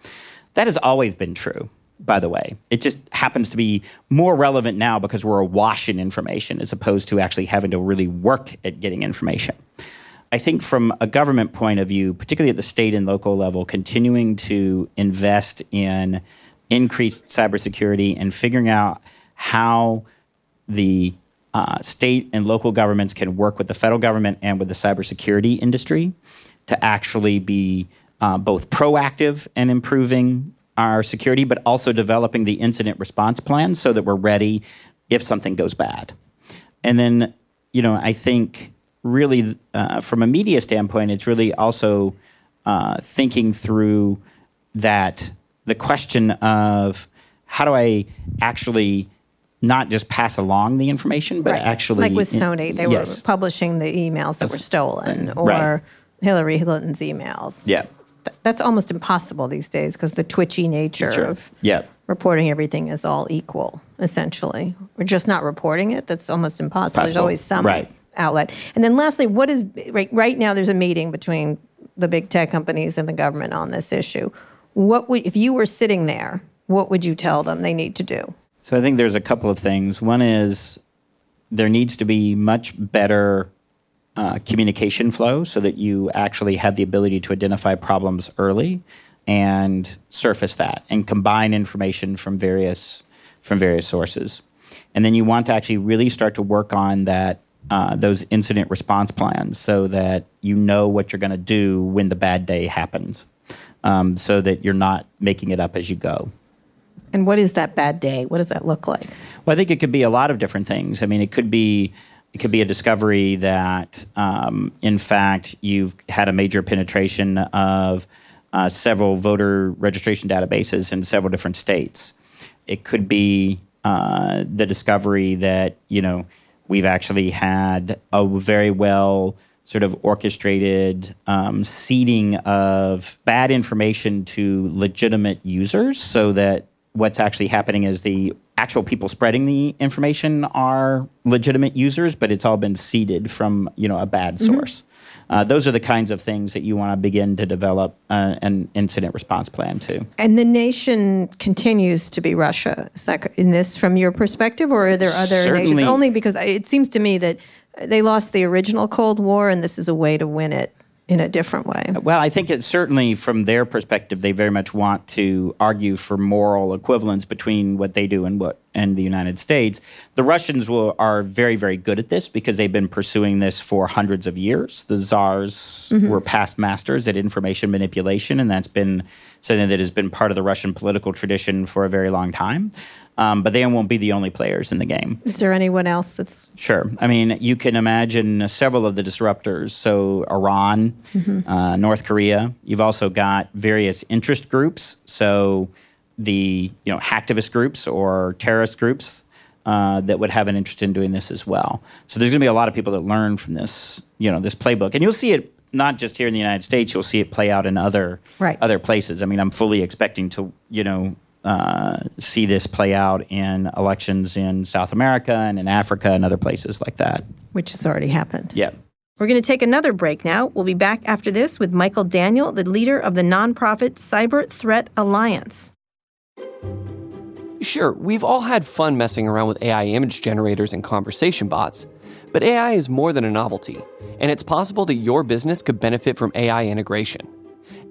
That has always been true by the way. It just happens to be more relevant now because we're awash in information as opposed to actually having to really work at getting information. I think from a government point of view, particularly at the state and local level, continuing to invest in increased cybersecurity and figuring out how the uh, state and local governments can work with the federal government and with the cybersecurity industry to actually be uh, both proactive and improving our security, but also developing the incident response plan so that we're ready if something goes bad. And then, you know, I think really uh, from a media standpoint, it's really also uh, thinking through that the question of how do I actually not just pass along the information, but right. actually like with Sony, they yes. were publishing the emails that were stolen, or right Hillary Clinton's emails. Yeah. Th- that's almost impossible these days because the twitchy nature Sure. of Yeah. reporting everything is all equal, essentially. We're just not reporting it. That's almost impossible. There's always some Right. outlet. And then lastly, what is right, right now there's a meeting between the big tech companies and the government on this issue. What would if you were sitting there, what would you tell them they need to do? So I think there's a couple of things. One is there needs to be much better uh, communication flow so that you actually have the ability to identify problems early and surface that and combine information from various from various sources. And then you want to actually really start to work on that uh, those incident response plans so that you know what you're going to do when the bad day happens, um, so that you're not making it up as you go. And what is that bad day? What does that look like? Well, I think it could be a lot of different things. I mean, it could be it could be a discovery that, um, in fact, you've had a major penetration of uh, several voter registration databases in several different states. It could be uh, the discovery that you know we've actually had a very well sort of orchestrated um, seeding of bad information to legitimate users so that what's actually happening is the actual people spreading the information are legitimate users, but it's all been seeded from you know a bad source. Uh, those are the kinds of things that you want to begin to develop uh, an incident response plan to. And the nation continues to be Russia. Is that in this from your perspective, or are there other nations? Certainly. Only because it seems to me that they lost the original Cold War, and this is a way to win it in a different way. Well, I think it's certainly from their perspective, they very much want to argue for moral equivalence between what they do and what and the United States. The Russians will, are very, very good at this because they've been pursuing this for hundreds of years. The czars mm-hmm. were past masters at information manipulation, and that's been something that has been part of the Russian political tradition for a very long time. Um, but they won't be the only players in the game. Is there anyone else that's Sure. I mean, you can imagine several of the disruptors. So, Iran, uh, North Korea. You've also got various interest groups. So, the you know hacktivist groups or terrorist groups uh, that would have an interest in doing this as well. So, there's going to be a lot of people that learn from this you know this playbook, and you'll see it not just here in the United States. You'll see it play out in other Right. other places. I mean, I'm fully expecting to you know uh, see this play out in elections in South America and in Africa and other places like that. which has already happened? Yeah. We're going to take another break now. We'll be back after this with Michael Daniel, the leader of the nonprofit Cyber Threat Alliance. Sure, we've all had fun messing around with AI image generators and conversation bots, but AI is more than a novelty, and it's possible that your business could benefit from AI integration.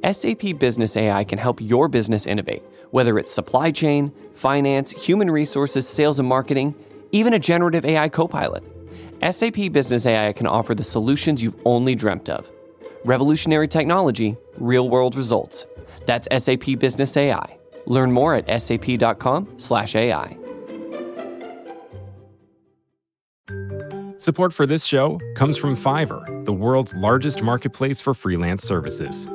SAP Business AI can help your business innovate, whether it's supply chain, finance, human resources, sales and marketing, even a generative AI copilot. SAP Business AI can offer the solutions you've only dreamt of. Revolutionary technology, real world results. That's SAP Business AI. Learn more at sap.com/ai. Support for this show comes from Fiverr, the world's largest marketplace for freelance services.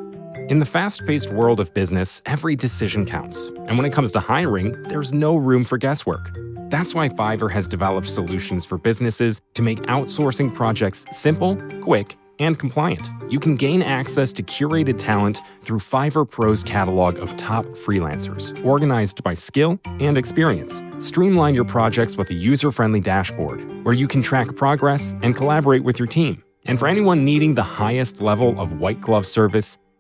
In the fast paced world of business, every decision counts. And when it comes to hiring, there's no room for guesswork. That's why Fiverr has developed solutions for businesses to make outsourcing projects simple, quick, and compliant. You can gain access to curated talent through Fiverr Pro's catalog of top freelancers, organized by skill and experience. Streamline your projects with a user friendly dashboard where you can track progress and collaborate with your team. And for anyone needing the highest level of white glove service,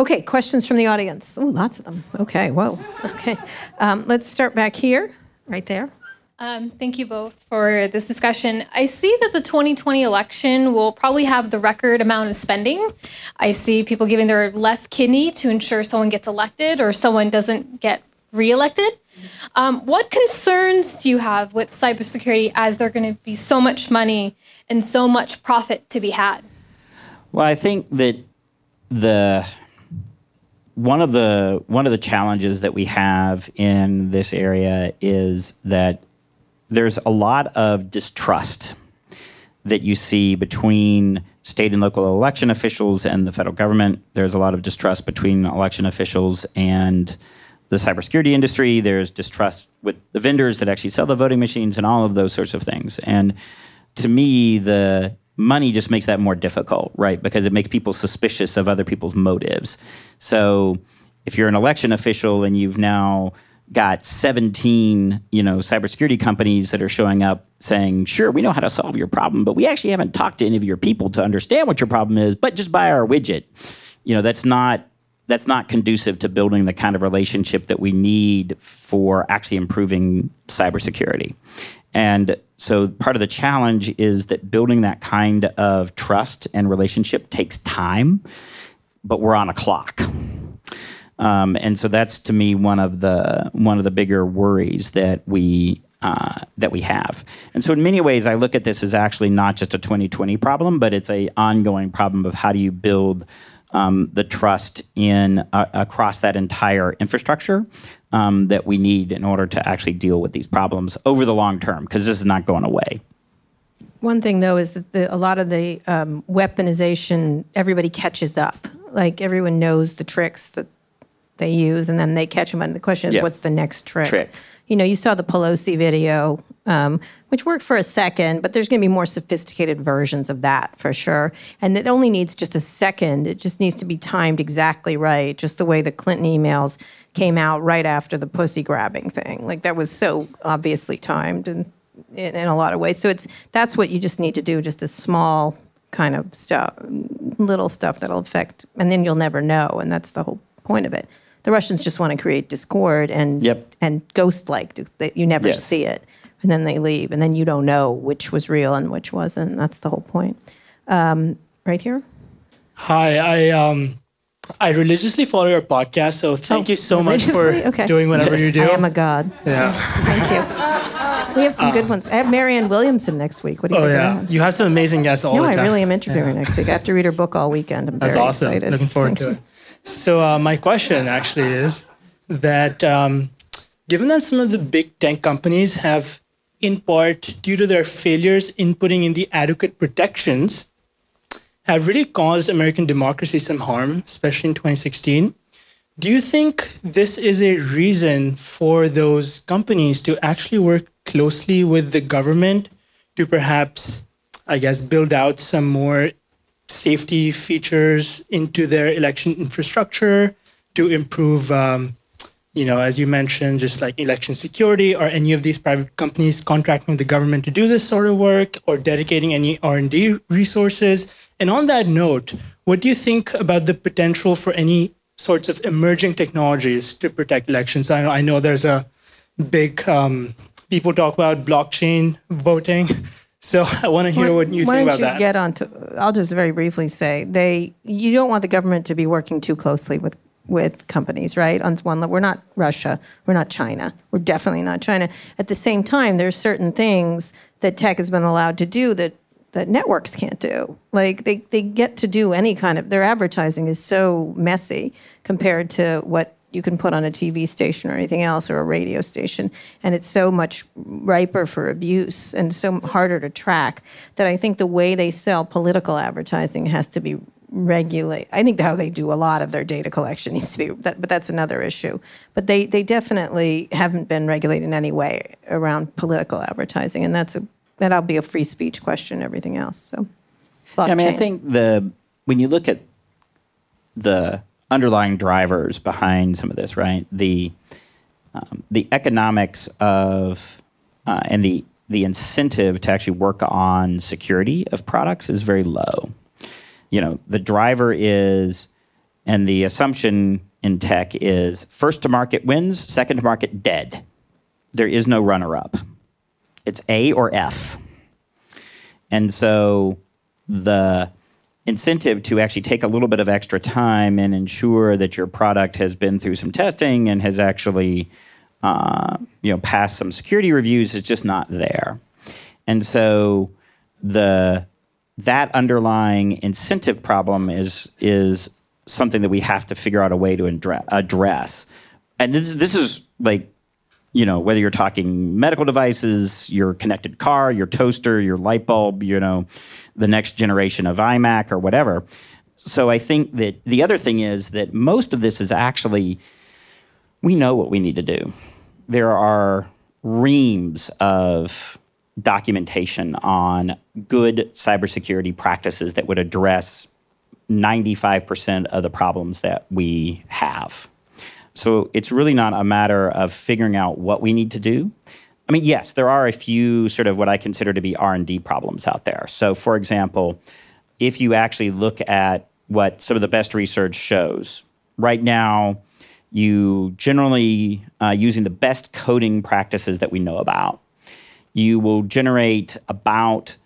Okay, questions from the audience. Oh, lots of them. Okay, whoa. Okay, um, let's start back here, right there. Um, thank you both for this discussion. I see that the 2020 election will probably have the record amount of spending. I see people giving their left kidney to ensure someone gets elected or someone doesn't get reelected. Um, what concerns do you have with cybersecurity as there going to be so much money and so much profit to be had? Well, I think that the one of the one of the challenges that we have in this area is that there's a lot of distrust that you see between state and local election officials and the federal government. There's a lot of distrust between election officials and the cybersecurity industry. There's distrust with the vendors that actually sell the voting machines and all of those sorts of things. And to me, the money just makes that more difficult, right? Because it makes people suspicious of other people's motives. So if you're an election official and you've now got 17, you know, cybersecurity companies that are showing up saying, "Sure, we know how to solve your problem, but we actually haven't talked to any of your people to understand what your problem is, but just buy our widget." You know, that's not that's not conducive to building the kind of relationship that we need for actually improving cybersecurity. And so part of the challenge is that building that kind of trust and relationship takes time, but we're on a clock. Um, and so that's to me one of the one of the bigger worries that we uh, that we have. And so in many ways, I look at this as actually not just a 2020 problem, but it's a ongoing problem of how do you build um, the trust in uh, across that entire infrastructure um, that we need in order to actually deal with these problems over the long term, because this is not going away. One thing, though, is that the, a lot of the um, weaponization, everybody catches up. Like everyone knows the tricks that they use, and then they catch them. And the question is, Yeah. what's the next trick? Trick. You know, you saw the Pelosi video, um, which worked for a second, but there's going to be more sophisticated versions of that for sure. And it only needs just a second. It just needs to be timed exactly right, just the way the Clinton emails came out right after the pussy grabbing thing. Like that was so obviously timed and in, in a lot of ways. So it's that's what you just need to do, just a small kind of stuff, little stuff that'll affect, and then you'll never know. And that's the whole point of it. The Russians just want to create discord and Yep. and ghost like that you never Yes. see it, and then they leave, and then you don't know which was real and which wasn't. That's the whole point. Um, right here. Hi, I um I religiously follow your podcast, so thank Oh, you so much for? Okay. doing whatever you do. I am a god. yeah. Thank you. We have some good ones. I have Marianne Williamson next week. What do you Oh think? yeah, you have some amazing guests all No, I really am interviewing her next week. I have to read her book all weekend. I'm That's very awesome. excited. Looking forward Thanks. to it. So uh, my question actually is that um, given that some of the big tech companies have, in part due to their failures in putting in the adequate protections, have really caused American democracy some harm, especially in 2016. Do you think this is a reason for those companies to actually work closely with the government to perhaps, I guess, build out some more safety features into their election infrastructure to improve, um, you know, as you mentioned, just like election security, or any of these private companies contracting with the government to do this sort of work, or dedicating any R and D resources. And on that note, what do you think about the potential for any sorts of emerging technologies to protect elections? I know, I know there's a big um, people talk about blockchain voting. So I want to hear what you Why think don't about you that. get on to? I'll just very briefly say they. You don't want the government to be working too closely with with companies, right? On one level, we're not Russia, we're not China, we're definitely not China. At the same time, there's certain things that tech has been allowed to do that that networks can't do. Like they they get to do any kind of their advertising is so messy compared to what you can put on a TV station or anything else or a radio station. And it's so much riper for abuse and so harder to track that I think the way they sell political advertising has to be regulate. I think how they do a lot of their data collection needs to be, that, but that's another issue. But they, they definitely haven't been regulated in any way around political advertising. And that's a, that'll be a free speech question, everything else. So, Yeah, I mean, I think the when you look at the underlying drivers behind some of this, right? The um, the economics of uh, and the the incentive to actually work on security of products is very low. You know, the driver is, and the assumption in tech is first to market wins, second to market dead. There is no runner up. It's A or F. And so the incentive to actually take a little bit of extra time and ensure that your product has been through some testing and has actually uh, you know passed some security reviews is just not there. And so the that underlying incentive problem is is something that we have to figure out a way to address. And this this is like you know whether you're talking medical devices, your connected car, your toaster, your light bulb, you know, the next generation of iMac or whatever. So I think that the other thing is that most of this is actually we know what we need to do. There are reams of documentation on good cybersecurity practices that would address 95% of the problems that we have. So it's really not a matter of figuring out what we need to do. I mean, yes, there are a few sort of what I consider to be R&D problems out there. So for example, if you actually look at what some of the best research shows, right now you generally uh, using the best coding practices that we know about you will generate about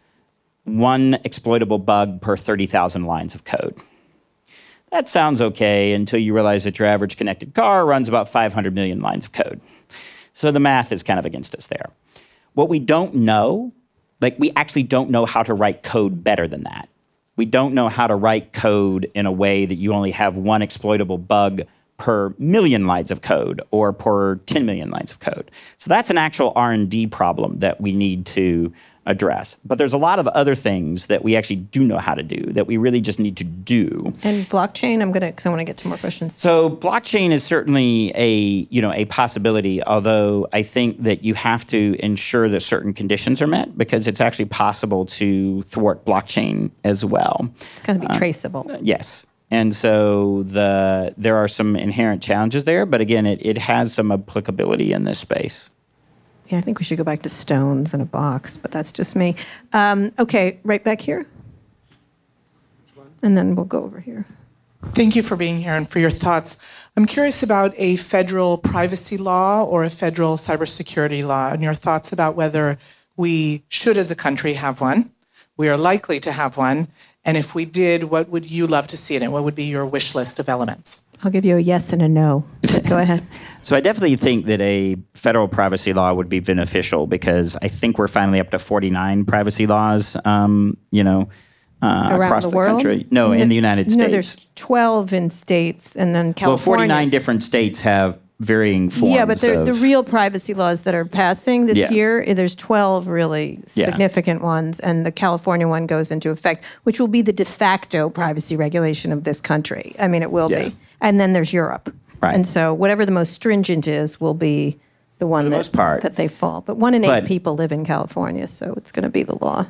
one exploitable bug per 30,000 lines of code. That sounds okay until you realize that your average connected car runs about 500 million lines of code. So the math is kind of against us there. What we don't know, like we actually don't know how to write code better than that. We don't know how to write code in a way that you only have one exploitable bug per million lines of code or per 10 million lines of code. So that's an actual R&D problem that we need to address. But there's a lot of other things that we actually do know how to do that we really just need to do. And blockchain, I'm going to cuz I want to get to more questions. So blockchain is certainly a, you know, a possibility, although I think that you have to ensure that certain conditions are met because it's actually possible to thwart blockchain as well. It's to be uh, traceable. Yes. And so the there are some inherent challenges there, but again, it, it has some applicability in this space. Yeah, I think we should go back to stones in a box, but that's just me. Um, okay, right back here. And then we'll go over here. Thank you for being here and for your thoughts. I'm curious about a federal privacy law or a federal cybersecurity law and your thoughts about whether we should, as a country, have one. We are likely to have one. And if we did, what would you love to see in it? What would be your wish list of elements? I'll give you a yes and a no. Go ahead. so I definitely think that a federal privacy law would be beneficial because I think we're finally up to 49 privacy laws. Um, you know. Uh, across the, the, country. No, in the United States. No, there's 12 in states, and then California. Well, 49 different states have varying forms. Yeah, but of, the real privacy laws that are passing this Yeah. year, eh, there's 12 really Yeah. significant ones, and the California one goes into effect, which will be the de facto privacy regulation of this country. I mean, it will Yeah. be. And then there's Europe. Right. And so whatever the most stringent is will be the one the that, most part. that they fall. But one in eight But- people live in California, so it's going to be the law.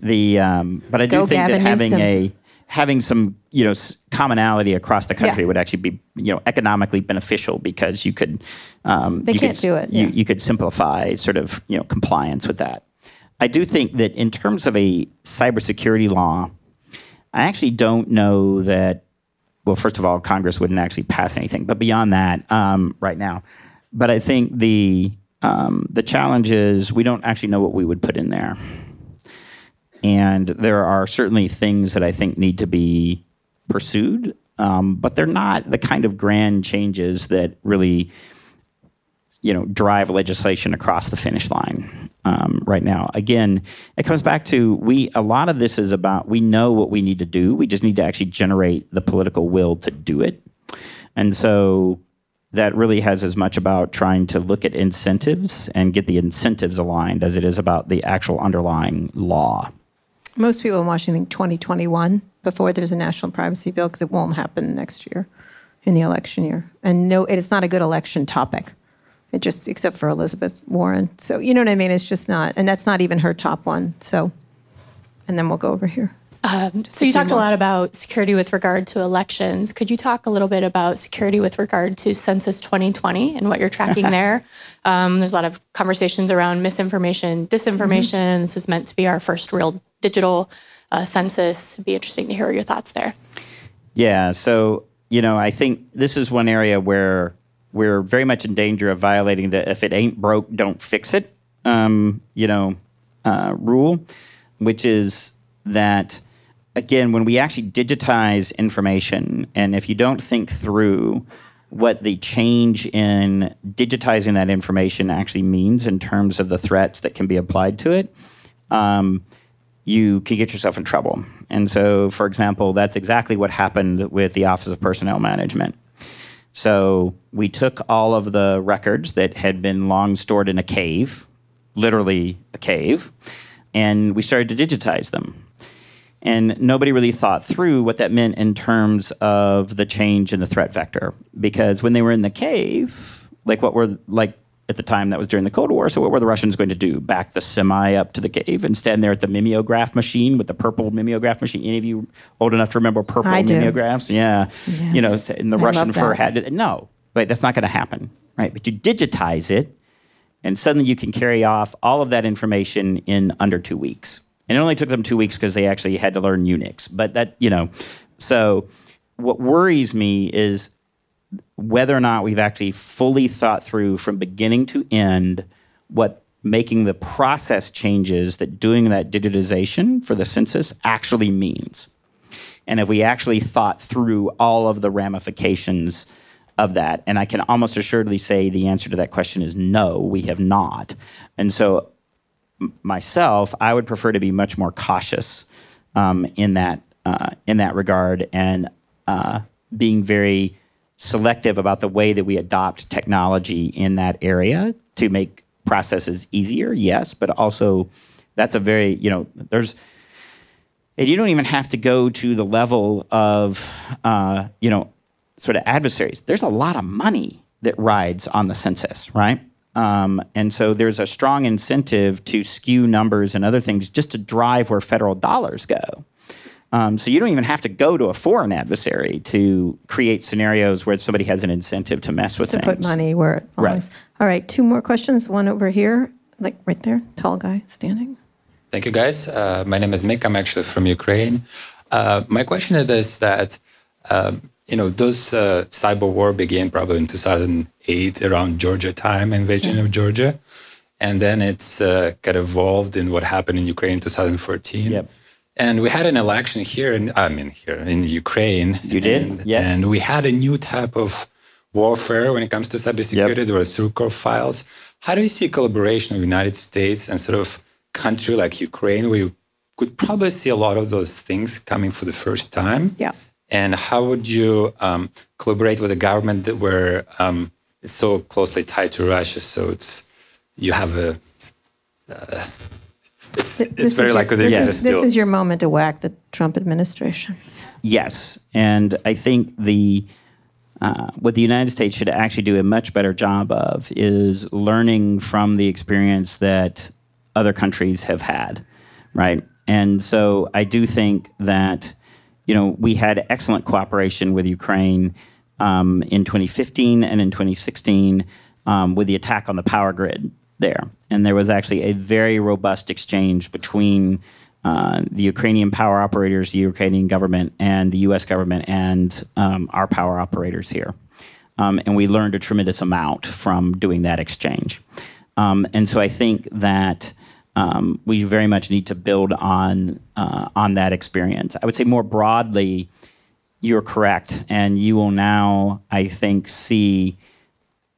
the um, but I do Go think Gavin that having Newsom. a having some you know commonality across the country Yeah. would actually be you know economically beneficial because you could um, They you can't could, do it, You, yeah. you could simplify sort of you know compliance with that. I do think that in terms of a cybersecurity law, I actually don't know that. Well, first of all, Congress wouldn't actually pass anything, but beyond that, um, right now, but I think the um, the challenge is we don't actually know what we would put in there. And there are certainly things that I think need to be pursued, um, but they're not the kind of grand changes that really, you know, drive legislation across the finish line um, right now. Again, it comes back to we. A lot of this is about we know what we need to do. We just need to actually generate the political will to do it, and so that really has as much about trying to look at incentives and get the incentives aligned as it is about the actual underlying law. Most people in Washington think 2021 before there's a national privacy bill because it won't happen next year in the election year. And no, it's not a good election topic. It just, except for Elizabeth Warren. So, you know what I mean? It's just not, and that's not even her top one. So, and then we'll go over here. So you talked a lot about security with regard to elections. Could you talk a little bit about security with regard to Census 2020 and what you're tracking there? Um, there's a lot of conversations around misinformation, disinformation. This is meant to be our first real digital uh, census. It'd be interesting to hear your thoughts there. Yeah. So, you know, I think this is one area where we're very much in danger of violating the if it ain't broke, don't fix it, um, you know, uh, rule, which is that, again, when we actually digitize information, and if you don't think through what the change in digitizing that information actually means in terms of the threats that can be applied to it, um, you can get yourself in trouble. And so, for example, that's exactly what happened with the Office of Personnel Management. So we took all of the records that had been long stored in a cave, literally a cave, and we started to digitize them. And nobody really thought through what that meant in terms of the change in the threat vector. Because when they were in the cave, like what were like at the time that was during the Cold War. So what were the Russians going to do? Back the semi up to the cave and stand there at the mimeograph machine with the purple mimeograph machine. Any of you old enough to remember purple I do. mimeographs? Yeah. Yes. You know, in the I Russian fur hat. No, right. That's not going to happen. Right. But you digitize it and suddenly you can carry off all of that information in under two weeks. And it only took them two weeks because they actually had to learn Unix. But that, you know, so what worries me is whether or not we've actually fully thought through from beginning to end what making the process changes that doing that digitization for the census actually means. And if we actually thought through all of the ramifications of that, and I can almost assuredly say the answer to that question is no, we have not. And so, myself, I would prefer to be much more cautious um, in that uh, in that regard, and uh, being very selective about the way that we adopt technology in that area to make processes easier. Yes, but also that's a very you know there's and you don't even have to go to the level of uh, you know sort of adversaries there's a lot of money that rides on the census right um, and so there's a strong incentive to skew numbers and other things just to drive where federal dollars go um, so you don't even have to go to a foreign adversary to create scenarios where somebody has an incentive to mess with to things put money where it Right. All right, two more questions. One over here, like right there, tall guy standing. Thank you, guys. Uh, my name is Mick. I'm actually from Ukraine. Uh, my question is that um, you know those uh, cyber war began probably in 2008 around Georgia time, invasion of Georgia, and then it's uh, got evolved in what happened in Ukraine in 2014. Yep. And we had an election here, in, I mean here in Ukraine. You did? and, Yes. And we had a new type of warfare when it comes to cybersecurity. There were Surkov files. How do you see collaboration of the United States and sort of country like Ukraine, where you could probably see a lot of those things coming for the first time? Yeah. And how would you um, collaborate with a government that where um, it's so closely tied to Russia? So it's you have a uh, it's, it's This very is likely that this, yeah, is, this is your moment to whack the Trump administration. Yes, and I think the uh, what the United States should actually do a much better job of is learning from the experience that other countries have had, right? And so I do think that you know we had excellent cooperation with Ukraine um, in 2015 and in 2016 um, with the attack on the power grid there, and there was actually a very robust exchange between uh, the Ukrainian power operators, the Ukrainian government, and the U.S. government, and um, our power operators here. Um, and we learned a tremendous amount from doing that exchange. Um, and so I think that um, we very much need to build on uh, on that experience. I would say more broadly, you're correct, and you will now, I think, see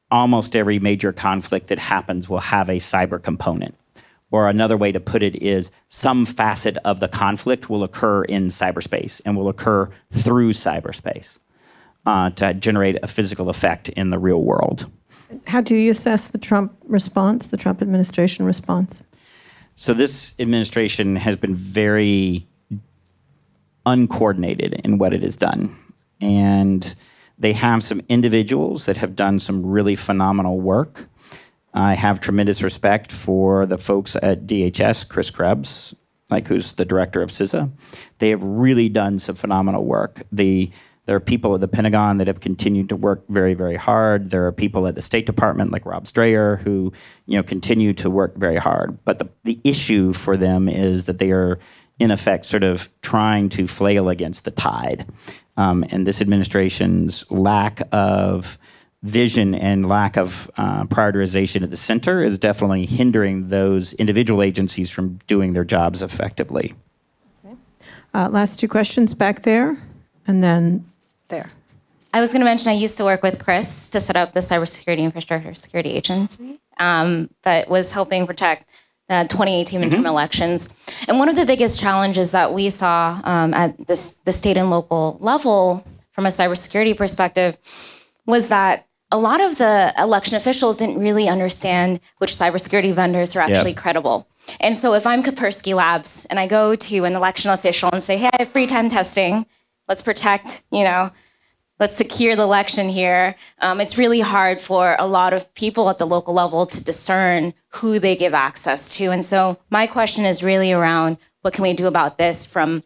almost every major conflict that happens will have a cyber component. Or another way to put it is some facet of the conflict will occur in cyberspace and will occur through cyberspace uh, to generate a physical effect in the real world. How do you assess the Trump response, the Trump administration response? So this administration has been very uncoordinated in what it has done. And they have some individuals that have done some really phenomenal work. I have tremendous respect for the folks at DHS, Chris Krebs, like who's the director of CISA. They have really done some phenomenal work. The there are people at the Pentagon that have continued to work very, very hard. There are people at the State Department, like Rob Strayer, who you know continue to work very hard. But the, the issue for them is that they are, in effect, sort of trying to flail against the tide. Um, and this administration's lack of vision and lack of uh, prioritization at the center is definitely hindering those individual agencies from doing their jobs effectively. Uh, last two questions back there, and then there. I was going to mention I used to work with Chris to set up the cybersecurity infrastructure security agency um, that was helping protect the 2018 midterm elections. And one of the biggest challenges that we saw um, at this, the state and local level from a cybersecurity perspective was that a lot of the election officials didn't really understand which cybersecurity vendors are actually credible. And so if I'm Kaspersky Labs and I go to an election official and say, hey, I have free time testing, let's protect, you know, let's secure the election here. Um, it's really hard for a lot of people at the local level to discern who they give access to. And so my question is really around what can we do about this from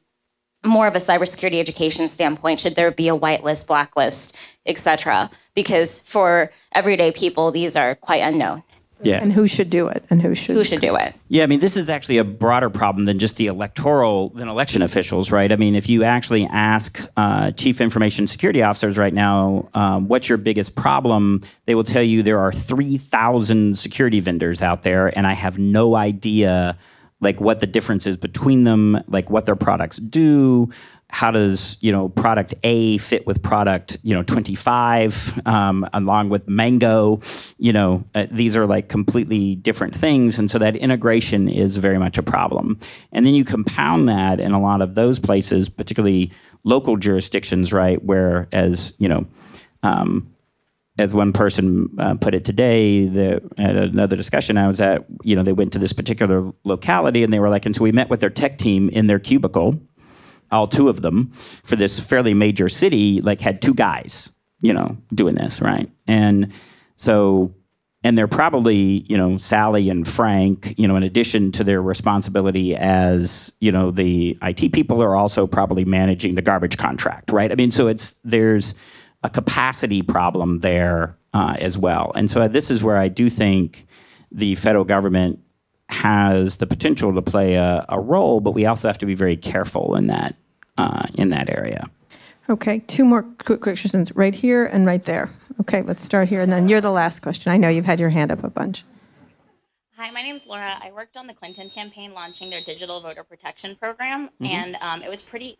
more of a cybersecurity education standpoint? Should there be a whitelist, blacklist, et cetera? Because for everyday people, these are quite unknown. Yeah. And who should do it and who should Who should do it? Yeah, I mean, this is actually a broader problem than just the electoral, than election officials, right? I mean, if you actually ask uh, chief information security officers right now, um, what's your biggest problem? They will tell you there are 3,000 security vendors out there, and I have no idea like what the difference is between them, like what their products do. How does you know product A fit with product you know 25 um, along with Mango? You know uh, these are like completely different things, and so that integration is very much a problem. And then you compound that in a lot of those places, particularly local jurisdictions, right? Where as you know. Um, as one person uh, put it today, the, at another discussion I was at, you know, they went to this particular locality and they were like, and so we met with their tech team in their cubicle, all two of them, for this fairly major city, like had two guys, you know, doing this, right? And so, and they're probably, you know, Sally and Frank, you know, in addition to their responsibility as, you know, the IT people are also probably managing the garbage contract, right? I mean, so it's, there's, a capacity problem there uh, as well. And so this is where I do think the federal government has the potential to play a, a role, but we also have to be very careful in that uh, in that area. Okay, two more quick questions right here and right there. Okay, let's start here, and then you're the last question. I know you've had your hand up a bunch. Hi, my name is Laura. I worked on the Clinton campaign launching their digital voter protection program, Mm-hmm. and um, it was pretty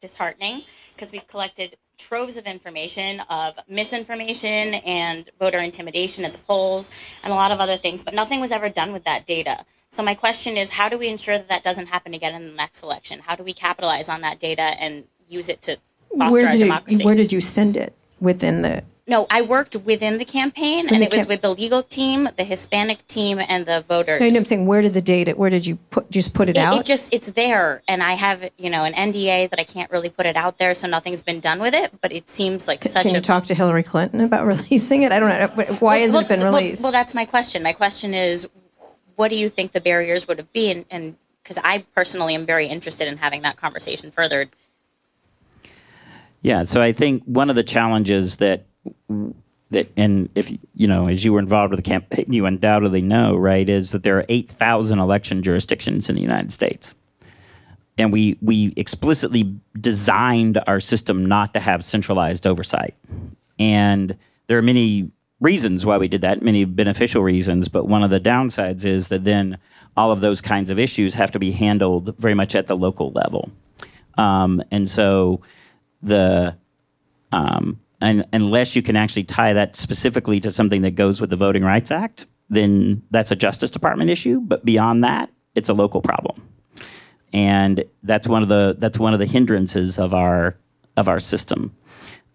disheartening because we collected troves of information of misinformation and voter intimidation at the polls and a lot of other things, but nothing was ever done with that data. So my question is, how do we ensure that that doesn't happen again in the next election? How do we capitalize on that data and use it to foster Where our did, democracy? you, where did you send it within the? no, I worked within the campaign, and the it was camp- with the legal team, the Hispanic team, and the voters. No, I'm saying where did the data? Where did you put? Just put it, it, out. it just it's there and i have you know an nda that i can't really put it out there so nothing's been done with it but it seems like such Can a you talk to Hillary Clinton about releasing it? I don't know. Why Well, hasn't well, it been well- released? well, that's my question my question is what do you think the barriers would have been? And because i personally am very interested in having that conversation furthered Yeah, so I think one of the challenges that that and if you know as you were involved with the campaign you undoubtedly know right is that there are 8000 election jurisdictions in the united states. And we we explicitly designed our system not to have centralized oversight. And there are many reasons why we did that many beneficial reasons but one of the downsides is that then all of those kinds of issues have to be handled very much at the local level um, and so the um, and unless you can actually tie that specifically to something that goes with the Voting Rights Act, then that's a Justice Department issue. But beyond that, it's a local problem, and that's one of the that's one of the hindrances of our of our system.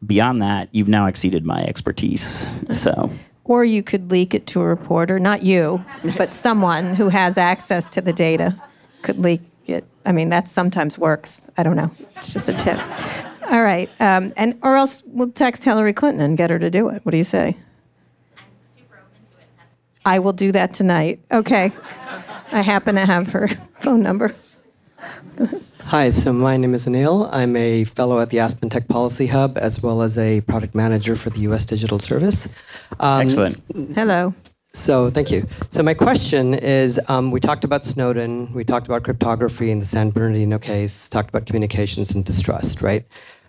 Beyond that, you've now exceeded my expertise. So. or you could leak it to a reporter, not you, but someone who has access to the data could leak it. I mean, that sometimes works. I don't know. It's just a tip. All right, um, and or else we'll text Hillary Clinton and get her to do it. What do you say? I'm super open to it. I will do that tonight. Okay. I happen to have her phone number. Hi, so my name is Anil. I'm a fellow at the Aspen Tech Policy Hub as well as a product manager for the US Digital Service. Um, Excellent. Hello. So, thank you. So, my question is um, we talked about Snowden, we talked about cryptography in the San Bernardino case, talked about communications and distrust, right?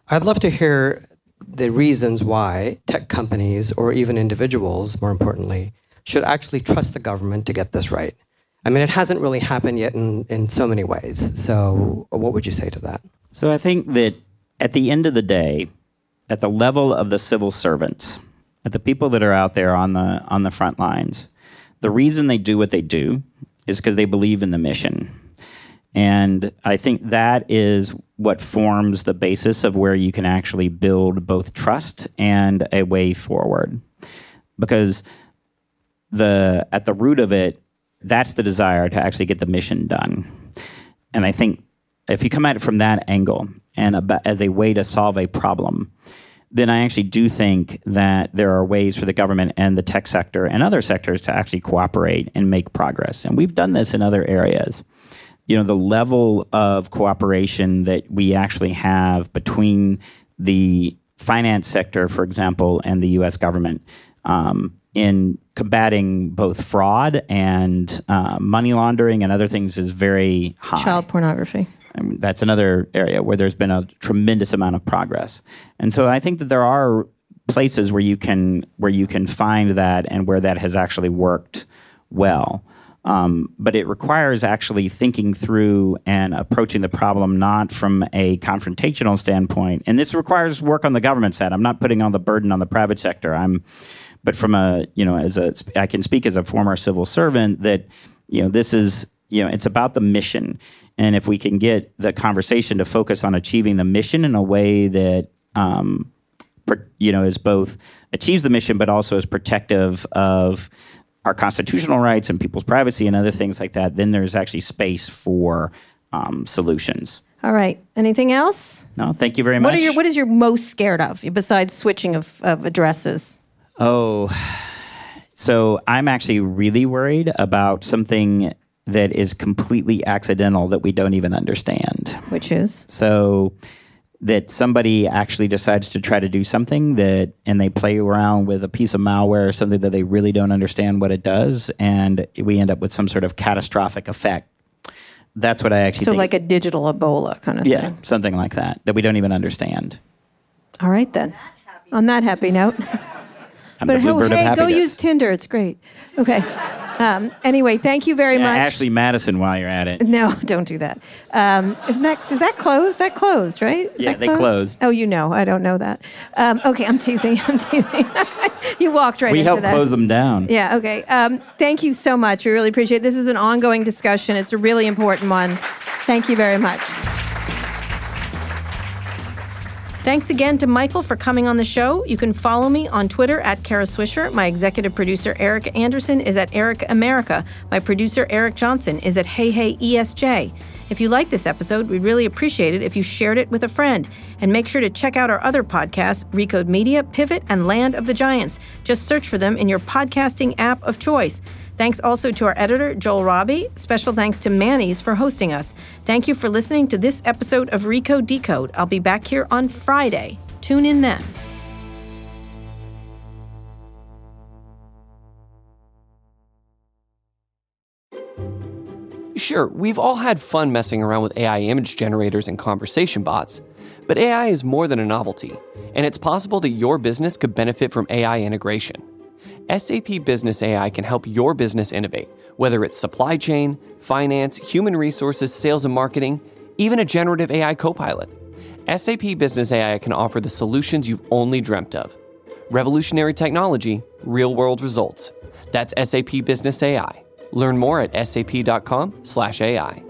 I'd love to hear the reasons why tech companies or even individuals, more importantly, should actually trust the government to get this right. I mean, it hasn't really happened yet in, in so many ways. So, what would you say to that? So I think that at the end of the day, at the level of the civil servants, at the people that are out there on the on the front lines, the reason they do what they do is because they believe in the mission. And I think that is what forms the basis of where you can actually build both trust and a way forward. Because the at the root of it, that's the desire to actually get the mission done. And I think if you come at it from that angle and about, as a way to solve a problem, then I actually do think that there are ways for the government and the tech sector and other sectors to actually cooperate and make progress. And we've done this in other areas. You know, the level of cooperation that we actually have between the finance sector, for example, and the US government um, in combating both fraud and uh, money laundering and other things is very high. Child pornography. I mean, that's another area where there's been a tremendous amount of progress. And so I think that there are places where you can where you can find that and where that has actually worked well. Um, but it requires actually thinking through and approaching the problem not from a confrontational standpoint. And this requires work on the government side. I'm not putting all the burden on the private sector. I'm, but from a you know as a I can speak as a former civil servant that you know this is you know it's about the mission and if we can get the conversation to focus on achieving the mission in a way that um, you know is both achieves the mission but also is protective of our constitutional rights and people's privacy and other things like that then there's actually space for um, solutions All right. Anything else? no thank you very much What are your What is your most scared of besides switching of, of addresses? Oh, so I'm actually really worried about something that is completely accidental that we don't even understand. Which is? So that somebody actually decides to try to do something that and they play around with a piece of malware or something that they really don't understand what it does and we end up with some sort of catastrophic effect. That's what I actually So think. like a digital Ebola kind of yeah, thing. something like that that we don't even understand. All right then. On that happy note. I'm but the bluebird of hey, go use Tinder. It's great. Okay. Um, anyway, thank you very Yeah, much. Ashley Madison while you're at it. No, don't do that. Um, isn't that does that close? That closed, right? Is Yeah, that they closed? closed. Oh, you know, I don't know that. Um, okay, I'm teasing. I'm teasing. you walked right we into helped that. close them down. Yeah. Okay. Um, thank you so much. We really appreciate it. This is an ongoing discussion. It's a really important one. Thank you very much. Thanks again to Michael for coming on the show. You can follow me on Twitter at Kara Swisher. My executive producer, Erica Anderson, is at Erica America. My producer, Eric Johnson, is at Hey Hey ESJ. If you like this episode, we'd really appreciate it if you shared it with a friend. And make sure to check out our other podcasts, Recode Media, Pivot, and Land of the Giants. Just search for them in your podcasting app of choice. Thanks also to our editor, Joel Robbie. Special thanks to Manny's for hosting us. Thank you for listening to this episode of Recode Decode. I'll be back here on Friday. Tune in then. Sure, we've all had fun messing around with AI image generators and conversation bots, but AI is more than a novelty, and it's possible that your business could benefit from AI integration. SAP Business AI can help your business innovate, whether it's supply chain, finance, human resources, sales and marketing, even a generative AI copilot. SAP Business AI can offer the solutions you've only dreamt of. Revolutionary technology, real world results. That's SAP Business AI. Learn more at sap.com/ai.